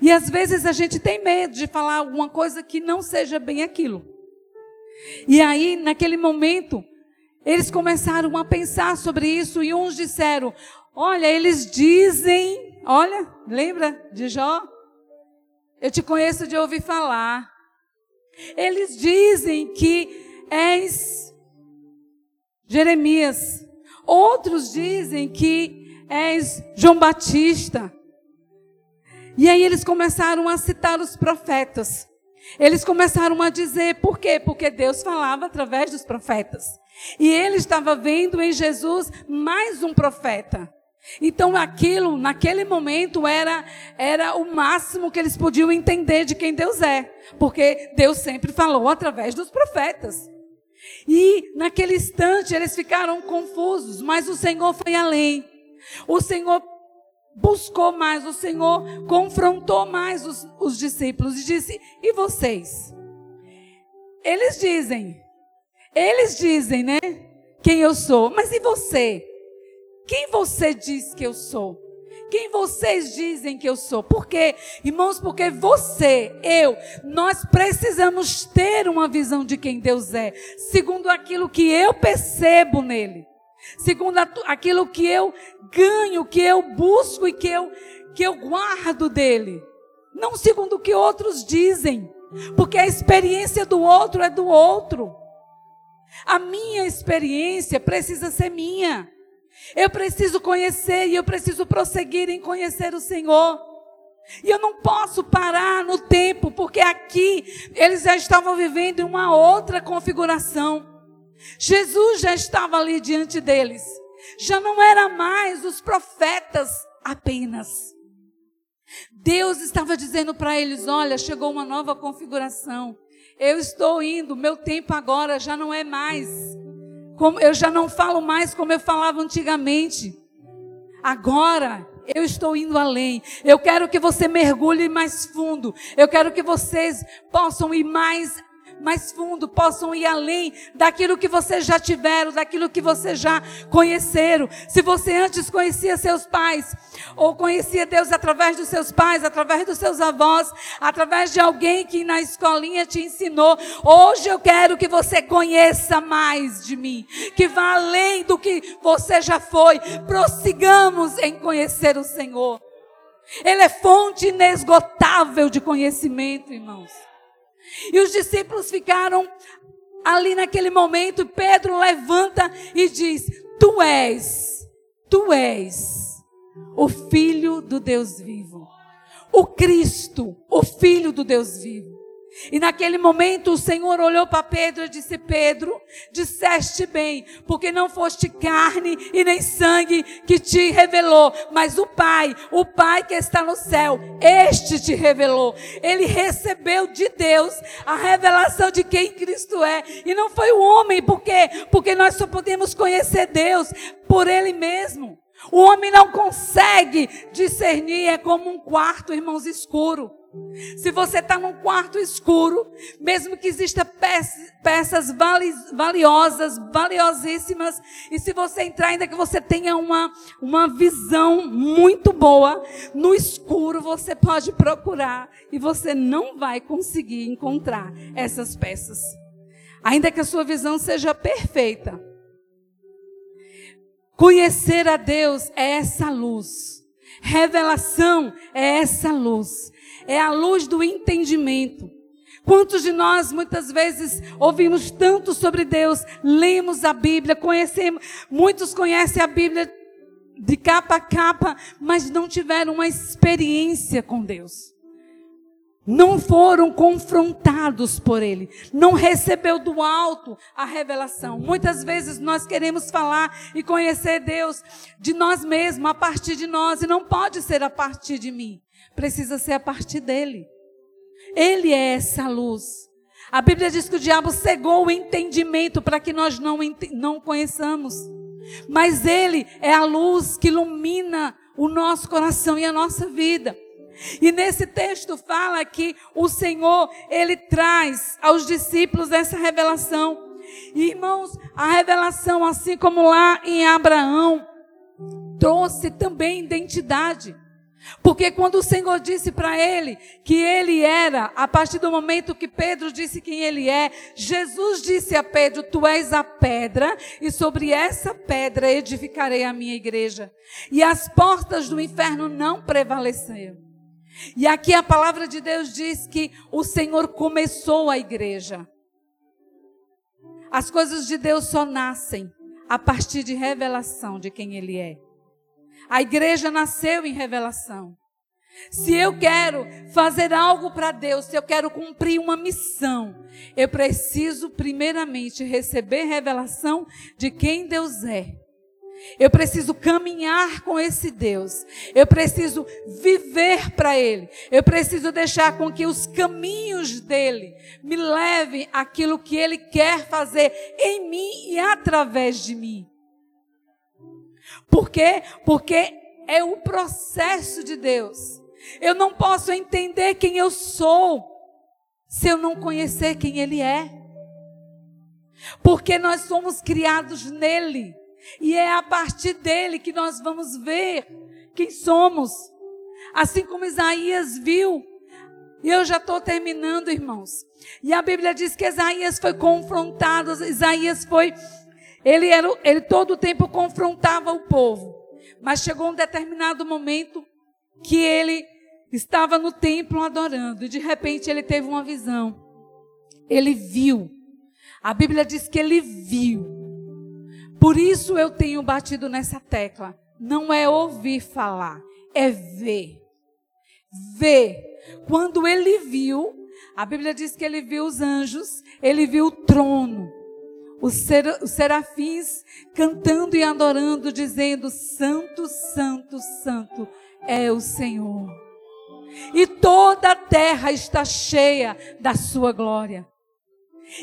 E às vezes a gente tem medo de falar alguma coisa que não seja bem aquilo. E aí, naquele momento, eles começaram a pensar sobre isso e uns disseram: Olha, eles dizem, olha, lembra de Jó? Eu te conheço de ouvir falar. Eles dizem que és Jeremias. Outros dizem que és João Batista. E aí eles começaram a citar os profetas. Eles começaram a dizer por quê? Porque Deus falava através dos profetas. E ele estava vendo em Jesus mais um profeta. Então aquilo, naquele momento, era, era o máximo que eles podiam entender de quem Deus é. Porque Deus sempre falou através dos profetas. E naquele instante eles ficaram confusos, mas o Senhor foi além. O Senhor buscou mais, o Senhor confrontou mais os, os discípulos e disse: E vocês? Eles dizem, eles dizem, né? Quem eu sou, mas e você? Quem você diz que eu sou? Quem vocês dizem que eu sou? Por quê? Irmãos, porque você, eu, nós precisamos ter uma visão de quem Deus é, segundo aquilo que eu percebo nele, segundo aquilo que eu ganho, que eu busco e que eu, que eu guardo dele, não segundo o que outros dizem, porque a experiência do outro é do outro. A minha experiência precisa ser minha. Eu preciso conhecer e eu preciso prosseguir em conhecer o Senhor. E eu não posso parar no tempo, porque aqui eles já estavam vivendo uma outra configuração. Jesus já estava ali diante deles. Já não era mais os profetas apenas. Deus estava dizendo para eles: olha, chegou uma nova configuração. Eu estou indo, meu tempo agora já não é mais como eu já não falo mais como eu falava antigamente. Agora eu estou indo além. Eu quero que você mergulhe mais fundo. Eu quero que vocês possam ir mais mais fundo, possam ir além daquilo que vocês já tiveram, daquilo que vocês já conheceram. Se você antes conhecia seus pais, ou conhecia Deus através dos seus pais, através dos seus avós, através de alguém que na escolinha te ensinou, hoje eu quero que você conheça mais de mim, que vá além do que você já foi. Prossigamos em conhecer o Senhor. Ele é fonte inesgotável de conhecimento, irmãos. E os discípulos ficaram ali naquele momento. Pedro levanta e diz: Tu és, tu és o Filho do Deus vivo. O Cristo, o Filho do Deus vivo. E naquele momento o Senhor olhou para Pedro e disse: Pedro, disseste bem, porque não foste carne e nem sangue que te revelou, mas o Pai, o Pai que está no céu, este te revelou. Ele recebeu de Deus a revelação de quem Cristo é. E não foi o homem, por quê? Porque nós só podemos conhecer Deus por Ele mesmo. O homem não consegue discernir, é como um quarto, irmãos, escuro. Se você está num quarto escuro, mesmo que exista peças, valiosas, valiosíssimas, e se você entrar, ainda que você tenha uma, uma visão muito boa, no escuro você pode procurar e você não vai conseguir encontrar essas peças. Ainda que a sua visão seja perfeita. Conhecer a Deus é essa luz. Revelação é essa luz é a luz do entendimento. Quantos de nós muitas vezes ouvimos tanto sobre Deus, lemos a Bíblia, conhecemos, muitos conhecem a Bíblia de capa a capa, mas não tiveram uma experiência com Deus. não foram confrontados por ele, não recebeu do alto a revelação. Muitas vezes nós queremos falar e conhecer Deus de nós mesmos, a partir de nós, e não pode ser a partir de mim, precisa ser a partir dele. Ele é essa luz. A Bíblia diz que o diabo cegou o entendimento para que nós não, não conheçamos. Mas ele é a luz que ilumina o nosso coração e a nossa vida. E nesse texto fala que o Senhor, ele traz aos discípulos essa revelação. E, irmãos, a revelação, assim como lá em Abraão, trouxe também identidade. Porque quando o Senhor disse para ele que ele era, a partir do momento que Pedro disse quem ele é, Jesus disse a Pedro: Tu és a pedra, e sobre essa pedra edificarei a minha igreja. E as portas do inferno não prevaleceram. E aqui a palavra de Deus diz que o Senhor começou a igreja. As coisas de Deus só nascem a partir de revelação de quem Ele é. A igreja nasceu em revelação. Se eu quero fazer algo para Deus, se eu quero cumprir uma missão, eu preciso primeiramente receber revelação de quem Deus é. Eu preciso caminhar com esse Deus. Eu preciso viver para Ele. Eu preciso deixar com que os caminhos dele me levem aquilo que Ele quer fazer em mim e através de mim. Por quê? Porque é o processo de Deus. Eu não posso entender quem eu sou se eu não conhecer quem Ele é. Porque nós somos criados nele. E é a partir dele que nós vamos ver quem somos. Assim como Isaías viu. E eu já estou terminando, irmãos. E a Bíblia diz que Isaías foi confrontado. Isaías foi. Ele, era, ele todo o tempo confrontava o povo. Mas chegou um determinado momento que ele estava no templo adorando. E de repente ele teve uma visão. Ele viu. A Bíblia diz que ele viu por isso eu tenho batido nessa tecla. Não é ouvir falar, é ver. Ver. Quando ele viu, a Bíblia diz que ele viu os anjos, ele viu o trono, os, ser, os serafins cantando e adorando, dizendo: Santo, Santo, Santo é o Senhor. E toda a terra está cheia da sua glória.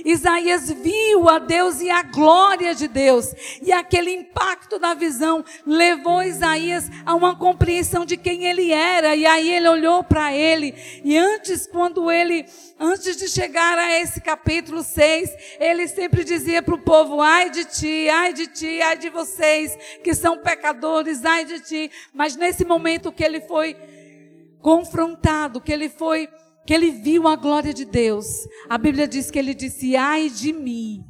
Isaías viu a Deus e a glória de Deus, e aquele impacto da visão levou Isaías a uma compreensão de quem ele era, e aí ele olhou para ele, e antes, quando ele, antes de chegar a esse capítulo 6, ele sempre dizia para o povo: ai de ti, ai de ti, ai de vocês que são pecadores, ai de ti, mas nesse momento que ele foi confrontado, que ele foi que ele viu a glória de Deus, a Bíblia diz que ele disse: ai de mim.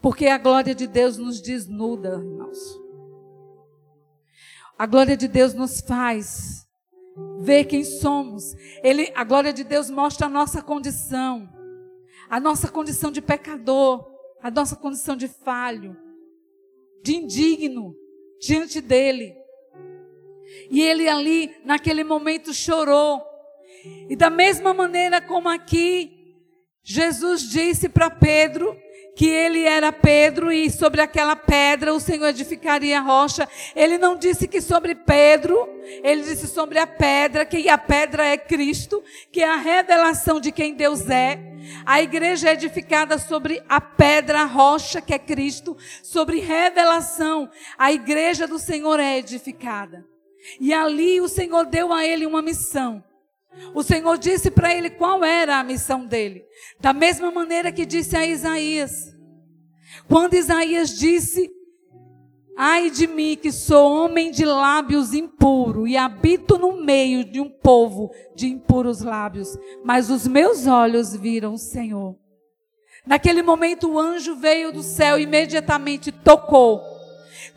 Porque a glória de Deus nos desnuda, irmãos. A glória de Deus nos faz ver quem somos. Ele, a glória de Deus mostra a nossa condição, a nossa condição de pecador, a nossa condição de falho, de indigno diante dele. E ele ali, naquele momento, chorou. E da mesma maneira como aqui, Jesus disse para Pedro que ele era Pedro e sobre aquela pedra o Senhor edificaria a rocha. Ele não disse que sobre Pedro, ele disse sobre a pedra, que a pedra é Cristo, que é a revelação de quem Deus é. A igreja é edificada sobre a pedra, a rocha, que é Cristo, sobre revelação. A igreja do Senhor é edificada. E ali o Senhor deu a ele uma missão. O Senhor disse para ele qual era a missão dele. Da mesma maneira que disse a Isaías. Quando Isaías disse: Ai de mim, que sou homem de lábios impuro e habito no meio de um povo de impuros lábios, mas os meus olhos viram o Senhor. Naquele momento o anjo veio do céu e imediatamente tocou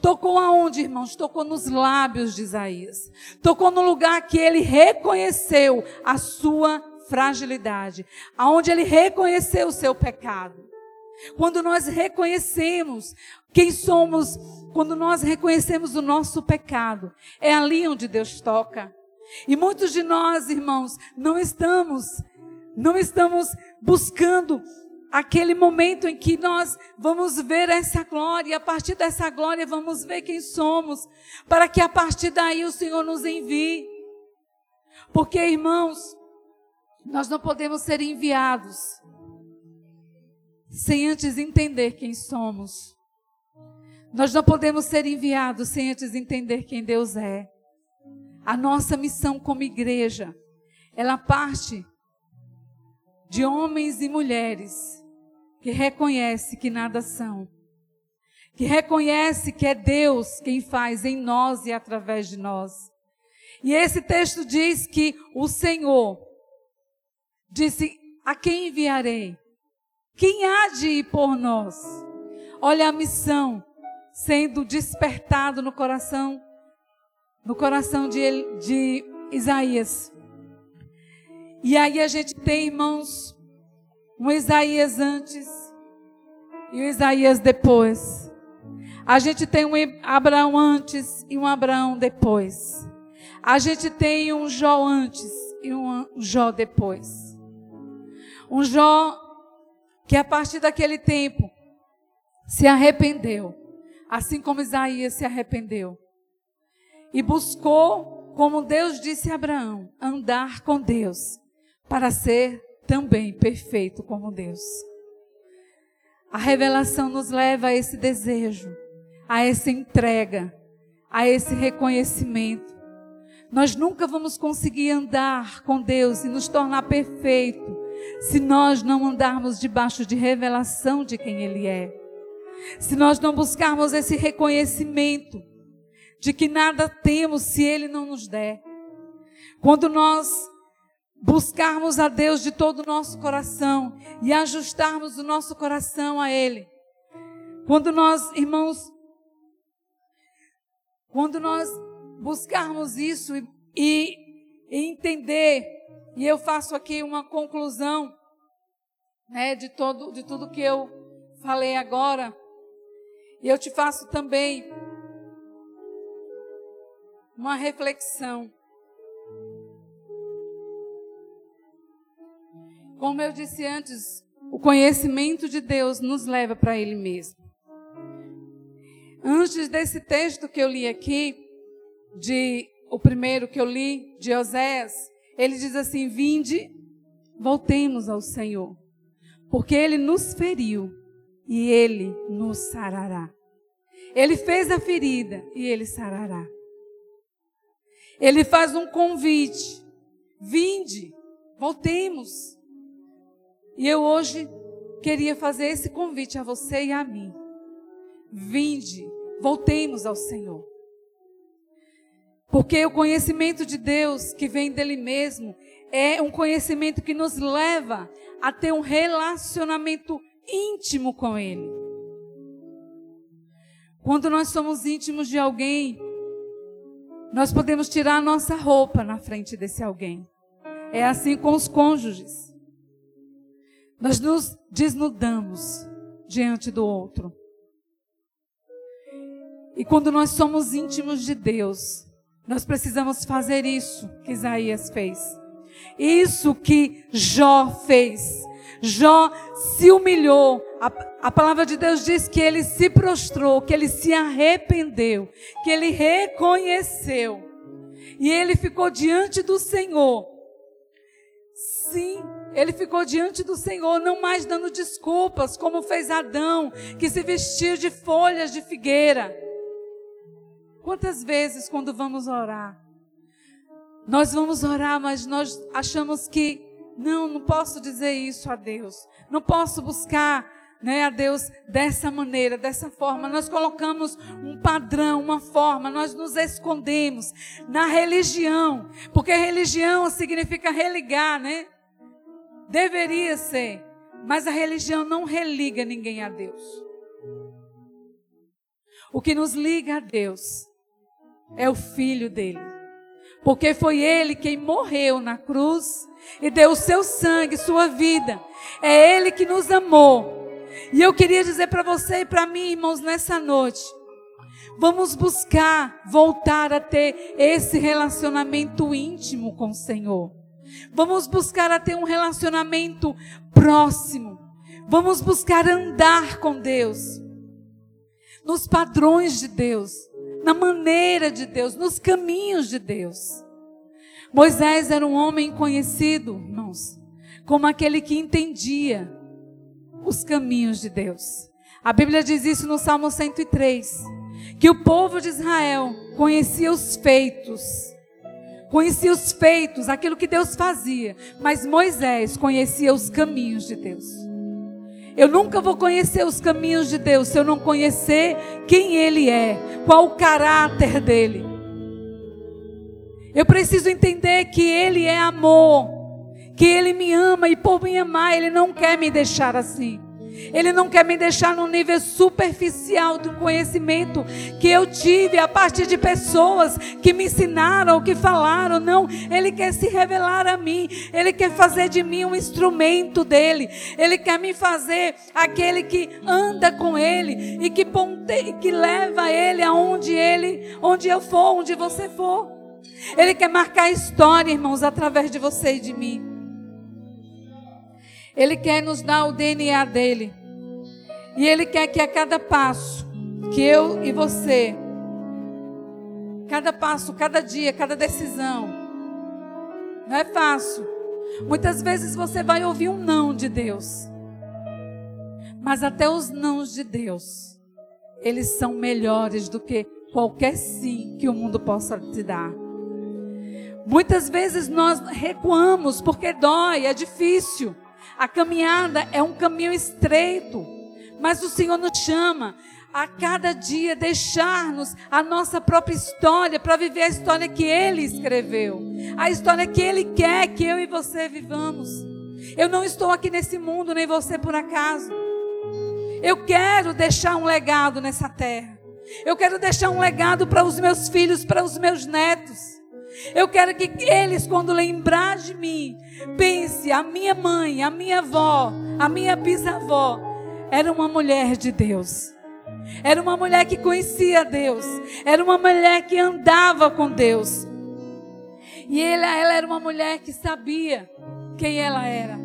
Tocou aonde, irmãos? Tocou nos lábios de Isaías. Tocou no lugar que ele reconheceu a sua fragilidade, aonde ele reconheceu o seu pecado. Quando nós reconhecemos quem somos, quando nós reconhecemos o nosso pecado, é ali onde Deus toca. E muitos de nós, irmãos, não estamos, não estamos buscando aquele momento em que nós vamos ver essa glória, e a partir dessa glória vamos ver quem somos, para que a partir daí o Senhor nos envie. Porque, irmãos, nós não podemos ser enviados sem antes entender quem somos. Nós não podemos ser enviados sem antes entender quem Deus é. A nossa missão como igreja, ela parte de homens e mulheres que reconhece que nada são, que reconhece que é Deus quem faz em nós e através de nós. E esse texto diz que o Senhor disse: A quem enviarei? Quem há de ir por nós? Olha a missão sendo despertado no coração, no coração de, de Isaías. E aí a gente tem, irmãos, um Isaías antes e um Isaías depois. A gente tem um Abraão antes e um Abraão depois. A gente tem um Jó antes e um Jó depois. Um Jó que a partir daquele tempo se arrependeu, assim como Isaías se arrependeu. E buscou, como Deus disse a Abraão, andar com Deus para ser também perfeito como Deus. A revelação nos leva a esse desejo, a essa entrega, a esse reconhecimento. Nós nunca vamos conseguir andar com Deus e nos tornar perfeito se nós não andarmos debaixo de revelação de quem Ele é. Se nós não buscarmos esse reconhecimento de que nada temos se Ele não nos der. Quando nós buscarmos a Deus de todo o nosso coração e ajustarmos o nosso coração a Ele. Quando nós, irmãos, quando nós buscarmos isso e, e, entender, e eu faço aqui uma conclusão, né, de todo, de tudo que eu falei agora, e eu te faço também uma reflexão. Como eu disse antes, o conhecimento de Deus nos leva para Ele mesmo. Antes desse texto que eu li aqui, de o primeiro que eu li, de Oséias, ele diz assim: Vinde, voltemos ao Senhor, porque Ele nos feriu e Ele nos sarará. Ele fez a ferida e Ele sarará. Ele faz um convite: Vinde, voltemos. E eu hoje queria fazer esse convite a você e a mim. Vinde, voltemos ao Senhor. Porque o conhecimento de Deus que vem dele mesmo é um conhecimento que nos leva a ter um relacionamento íntimo com Ele. Quando nós somos íntimos de alguém, nós podemos tirar a nossa roupa na frente desse alguém. É assim com os cônjuges. Nós nos desnudamos diante do outro. E quando nós somos íntimos de Deus, nós precisamos fazer isso que Isaías fez. Isso que Jó fez. Jó se humilhou. A, a, palavra de Deus diz que ele se prostrou, que ele se arrependeu, que ele reconheceu. E ele ficou diante do Senhor. Sim, ele ficou diante do Senhor, não mais dando desculpas, como fez Adão, que se vestiu de folhas de figueira. Quantas vezes, quando vamos orar, nós vamos orar, mas nós achamos que, não, não posso dizer isso a Deus, não posso buscar né, a Deus dessa maneira, dessa forma. Nós colocamos um padrão, uma forma, nós nos escondemos na religião, porque religião significa religar, né? Deveria ser. Mas a religião não religa ninguém a Deus. O que nos liga a Deus é o Filho dele. Porque foi ele quem morreu na cruz e deu o seu sangue, sua vida. É ele que nos amou. E eu queria dizer para você e para mim, irmãos, nessa noite, Vamos buscar voltar a ter esse relacionamento íntimo com o Senhor. Vamos buscar a ter um relacionamento próximo. Vamos buscar andar com Deus. Nos padrões de Deus, na maneira de Deus, nos caminhos de Deus. Moisés era um homem conhecido, irmãos, como aquele que entendia os caminhos de Deus. A Bíblia diz isso no Salmo 103, que o povo de Israel conhecia os feitos, conhecia os feitos, aquilo que Deus fazia, mas Moisés conhecia os caminhos de Deus. Eu nunca vou conhecer os caminhos de Deus se eu não conhecer quem Ele é, qual o caráter dele. Eu preciso entender que Ele é amor, que Ele me ama e por me amar, Ele não quer me deixar assim. Ele não quer me deixar no nível superficial do conhecimento que eu tive a partir de pessoas que me ensinaram, que falaram. Não, Ele quer se revelar a mim. Ele quer fazer de mim um instrumento dele. Ele quer me fazer aquele que anda com Ele e que, ponte, que leva Ele aonde Ele, onde eu for, onde você for. Ele quer marcar a história, irmãos, através de você e de mim. Ele quer nos dar o DNA dele. E ele quer que a cada passo que eu e você, cada passo, cada dia, cada decisão, não é fácil. Muitas vezes você vai ouvir um não de Deus. Mas até os nãos de Deus, eles são melhores do que qualquer sim que o mundo possa te dar. Muitas vezes nós recuamos porque dói, é difícil. A caminhada é um caminho estreito, mas o Senhor nos chama a cada dia deixar-nos a nossa própria história para viver a história que Ele escreveu, a história que Ele quer que eu e você vivamos. Eu não estou aqui nesse mundo, nem você por acaso. Eu quero deixar um legado nessa terra. Eu quero deixar um legado para os meus filhos, para os meus netos. Eu quero que eles, quando lembrar de mim, pense: a minha mãe, a minha avó, a minha bisavó, era uma mulher de Deus. Era uma mulher que conhecia Deus. Era uma mulher que andava com Deus. E ela, ela era uma mulher que sabia quem ela era.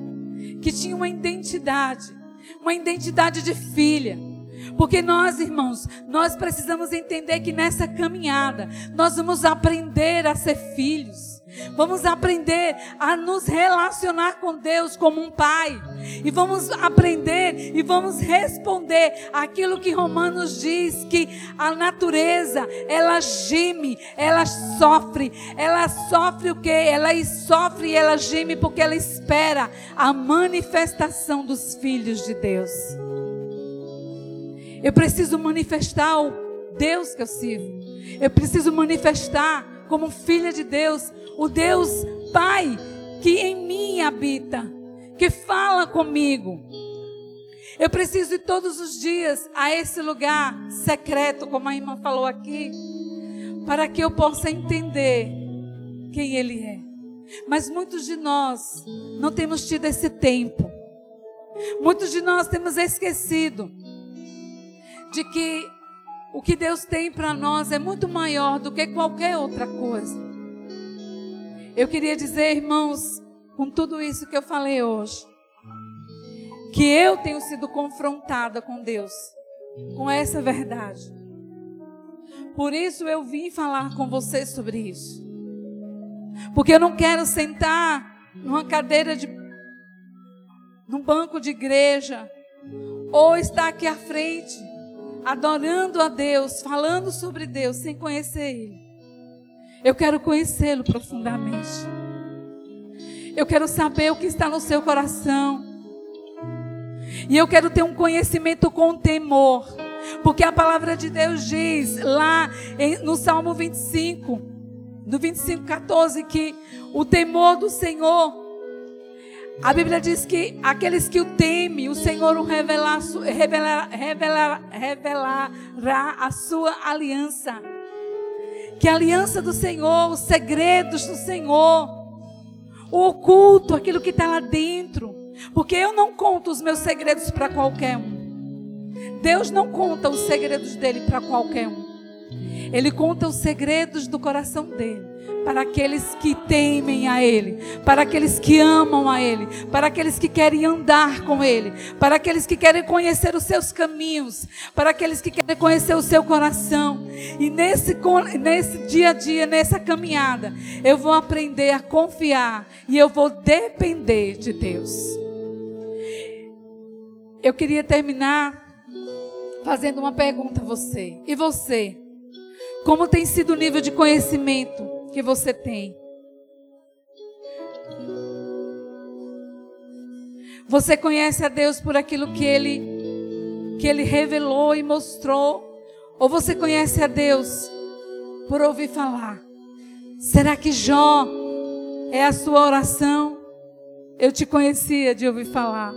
Que tinha uma identidade. Uma identidade de filha porque nós, irmãos, nós precisamos entender que nessa caminhada nós vamos aprender a ser filhos. Vamos aprender a nos relacionar com Deus como um pai. E vamos aprender e vamos responder aquilo que Romanos diz que a natureza, ela geme, ela sofre. Ela sofre o quê? Ela sofre e ela geme porque ela espera a manifestação dos filhos de Deus. Eu preciso manifestar o Deus que eu sirvo. Eu preciso manifestar como filha de Deus, o Deus Pai que em mim habita, que fala comigo. Eu preciso ir todos os dias a esse lugar secreto, como a irmã falou aqui, para que eu possa entender quem Ele é. Mas muitos de nós não temos tido esse tempo. Muitos de nós temos esquecido de que o que Deus tem para nós é muito maior do que qualquer outra coisa. Eu queria dizer, irmãos, com tudo isso que eu falei hoje, que eu tenho sido confrontada com Deus, com essa verdade. Por isso eu vim falar com vocês sobre isso. Porque eu não quero sentar numa cadeira de num banco de igreja ou estar aqui à frente adorando a Deus, falando sobre Deus, sem conhecer Ele. Eu quero conhecê-lo profundamente. Eu quero saber o que está no seu coração. E eu quero ter um conhecimento com temor. Porque a palavra de Deus diz lá no Salmo 25, no 25, 14, que o temor do Senhor a Bíblia diz que aqueles que o temem, o Senhor o revelar, revelar, revelar, revelará a sua aliança. Que a aliança do Senhor, os segredos do Senhor, o oculto, aquilo que está lá dentro. Porque eu não conto os meus segredos para qualquer um. Deus não conta os segredos dele para qualquer um. Ele conta os segredos do coração dele para aqueles que temem a Ele, para aqueles que amam a Ele, para aqueles que querem andar com Ele, para aqueles que querem conhecer os seus caminhos, para aqueles que querem conhecer o seu coração. E nesse, nesse dia a dia, nessa caminhada, eu vou aprender a confiar e eu vou depender de Deus. Eu queria terminar fazendo uma pergunta a você. E você? Como tem sido o nível de conhecimento que você tem. Você conhece a Deus por aquilo que ele que ele revelou e mostrou, ou você conhece a Deus por ouvir falar? Será que Jó é a sua oração? Eu te conhecia de ouvir falar.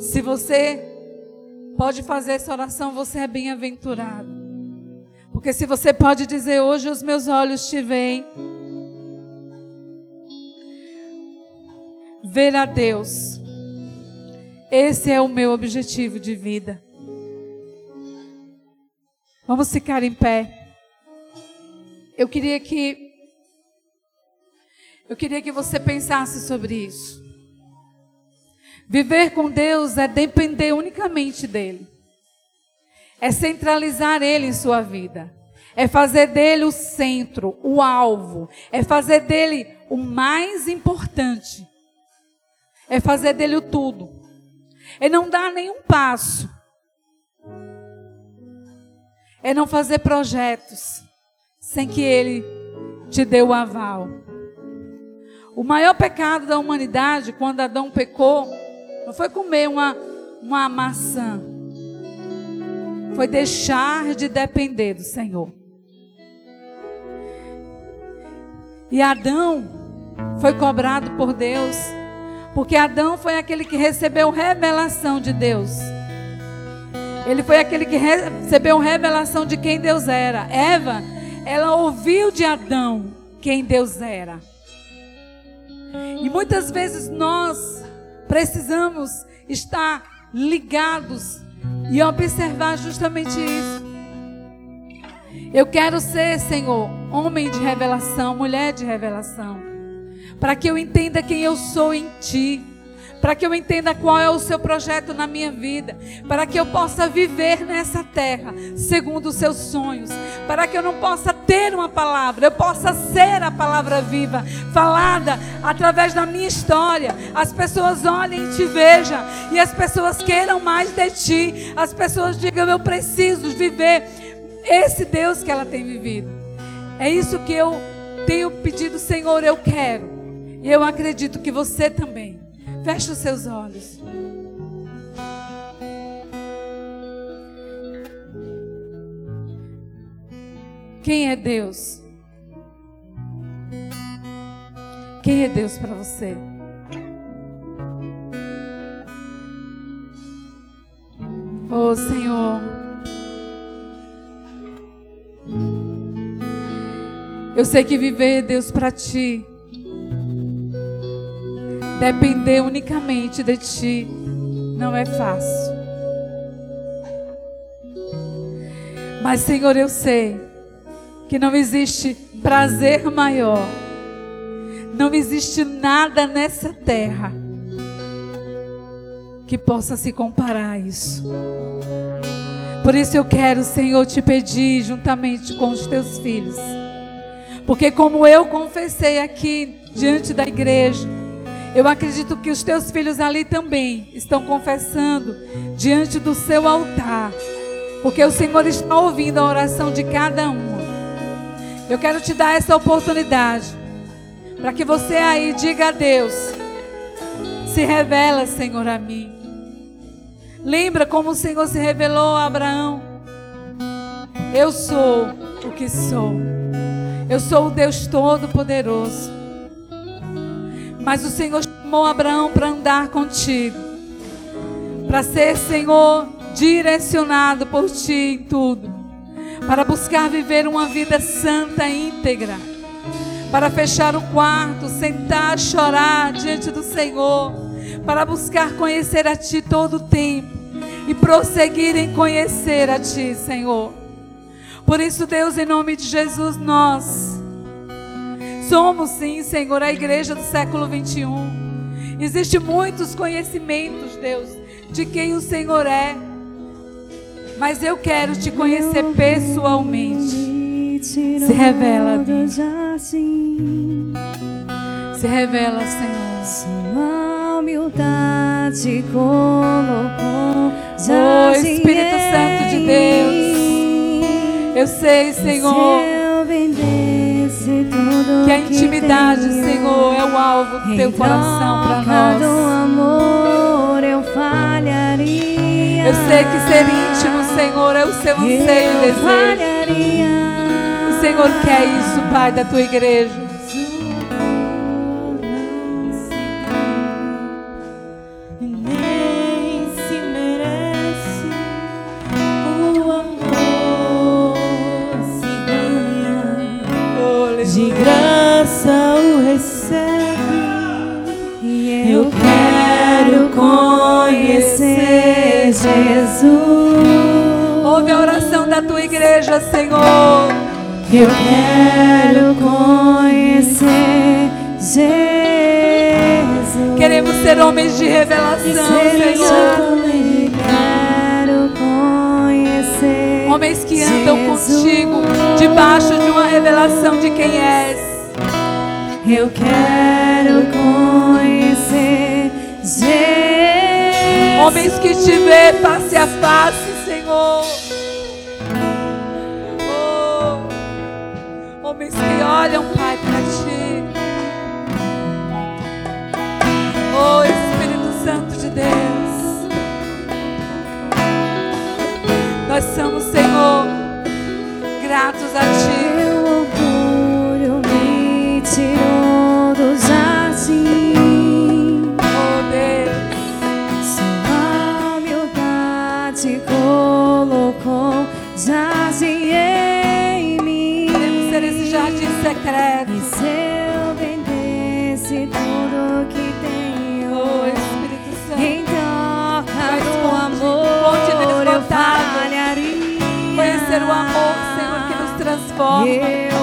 Se você pode fazer essa oração, você é bem-aventurado. Porque se você pode dizer hoje os meus olhos te veem, ver a Deus. Esse é o meu objetivo de vida. Vamos ficar em pé. Eu queria que eu queria que você pensasse sobre isso. Viver com Deus é depender unicamente dele. É centralizar Ele em sua vida, é fazer dele o centro, o alvo, é fazer dele o mais importante, é fazer dele o tudo, é não dar nenhum passo, é não fazer projetos sem que Ele te dê o aval. O maior pecado da humanidade, quando Adão pecou, não foi comer uma, uma maçã foi deixar de depender do Senhor. E Adão foi cobrado por Deus, porque Adão foi aquele que recebeu revelação de Deus. Ele foi aquele que recebeu revelação de quem Deus era. Eva, ela ouviu de Adão quem Deus era. E muitas vezes nós precisamos estar ligados e observar justamente isso. Eu quero ser, Senhor, homem de revelação, mulher de revelação, para que eu entenda quem eu sou em Ti para que eu entenda qual é o seu projeto na minha vida, para que eu possa viver nessa terra segundo os seus sonhos, para que eu não possa ter uma palavra, eu possa ser a palavra viva, falada através da minha história. As pessoas olhem e te vejam, e as pessoas queiram mais de ti, as pessoas digam: Eu preciso viver esse Deus que ela tem vivido. É isso que eu tenho pedido, Senhor, eu quero. E eu acredito que você também. Feche os seus olhos. Quem é Deus? Quem é Deus para você? Oh Senhor, eu sei que viver, Deus, para ti Depender unicamente de Ti não é fácil. Mas, Senhor, eu sei que não existe prazer maior, não existe nada nessa terra que possa se comparar a isso. Por isso eu quero, Senhor, te pedir juntamente com os teus filhos. Porque como eu confessei aqui diante da igreja, eu acredito que os teus filhos ali também estão confessando diante do seu altar, porque o Senhor está ouvindo a oração de cada um. Eu quero te dar essa oportunidade para que você aí diga a Deus: se revela, Senhor, a mim. Lembra como o Senhor se revelou a Abraão? Eu sou o que sou. Eu sou o Deus Todo-Poderoso. Mas o Senhor chamou Abraão para andar contigo, para ser, Senhor, direcionado por ti em tudo, para buscar viver uma vida santa e íntegra, para fechar o quarto, sentar, chorar diante do Senhor, para buscar conhecer a ti todo o tempo, e prosseguir em conhecer a Ti, Senhor. Por isso, Deus, em nome de Jesus, nós somos sim, Senhor, a igreja do século 21. Existem muitos conhecimentos, Deus, de quem o Senhor é. Mas eu quero te conhecer pessoalmente. Se revela, Deus. Se revela, Senhor. Sua humildade colocou Oh, Espírito Santo de Deus. Eu sei, Senhor, que a intimidade, Senhor, é o alvo do teu coração para nós. amor eu falharia. Eu sei que ser íntimo, Senhor, é o seu anseio e desejo. O Senhor quer isso, Pai, da tua igreja. Tua igreja, Senhor. eu quero conhecer Jesus Queremos ser homens de revelação, Senhor. também quero conhecer Homens que andam Jesus. contigo debaixo de uma revelação de quem és. Eu quero conhecer Jesus. Homens que te vê face a face, homens que olham, Pai, para ti. Oh, Espírito Santo de Deus. Nós somos, Senhor, gratos a ti. Transforma. Eu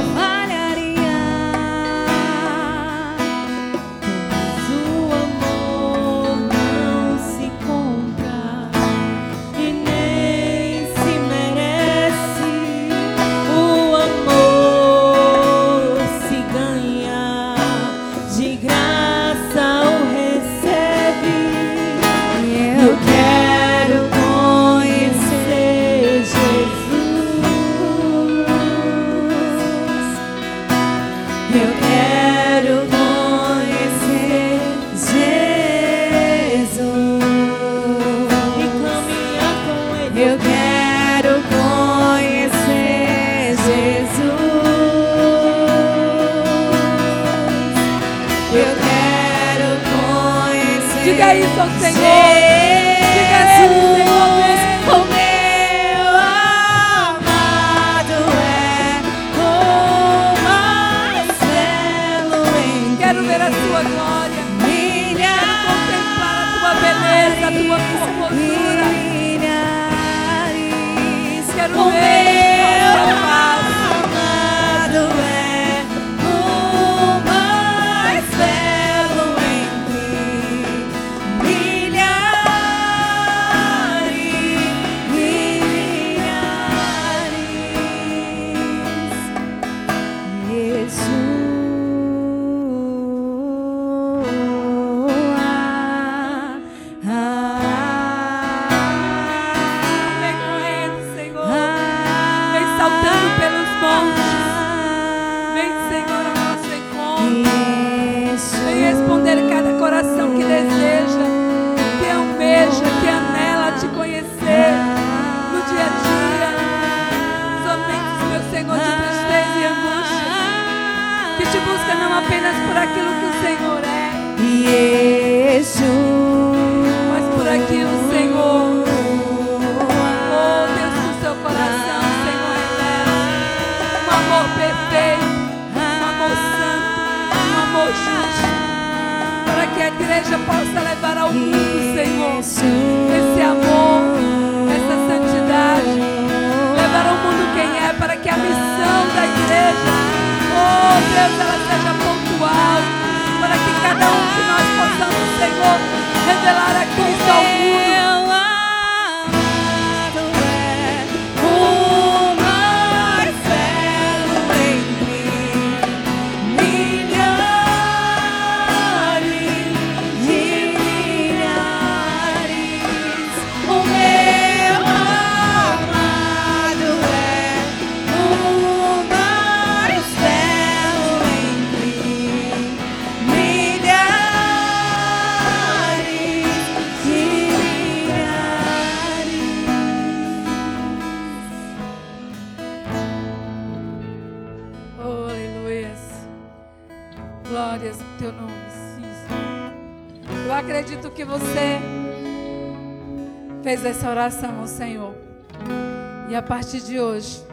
partir de hoje,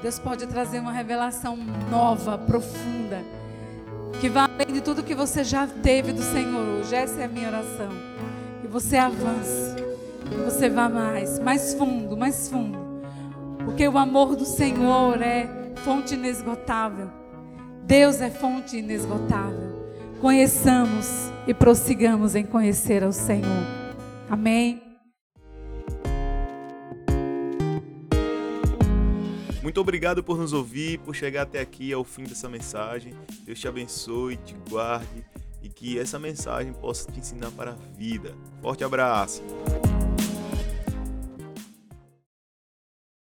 Deus pode trazer uma revelação nova, profunda, que vai além de tudo que você já teve do Senhor hoje. Essa é a minha oração. Que você avance, que você vá mais, mais fundo, mais fundo. Porque o amor do Senhor é fonte inesgotável. Deus é fonte inesgotável conheçamos e prossigamos em conhecer ao Senhor. Amém. Muito obrigado por nos ouvir, por chegar até aqui ao fim dessa mensagem. Deus te abençoe, te guarde e que essa mensagem possa te ensinar para a vida. Forte abraço.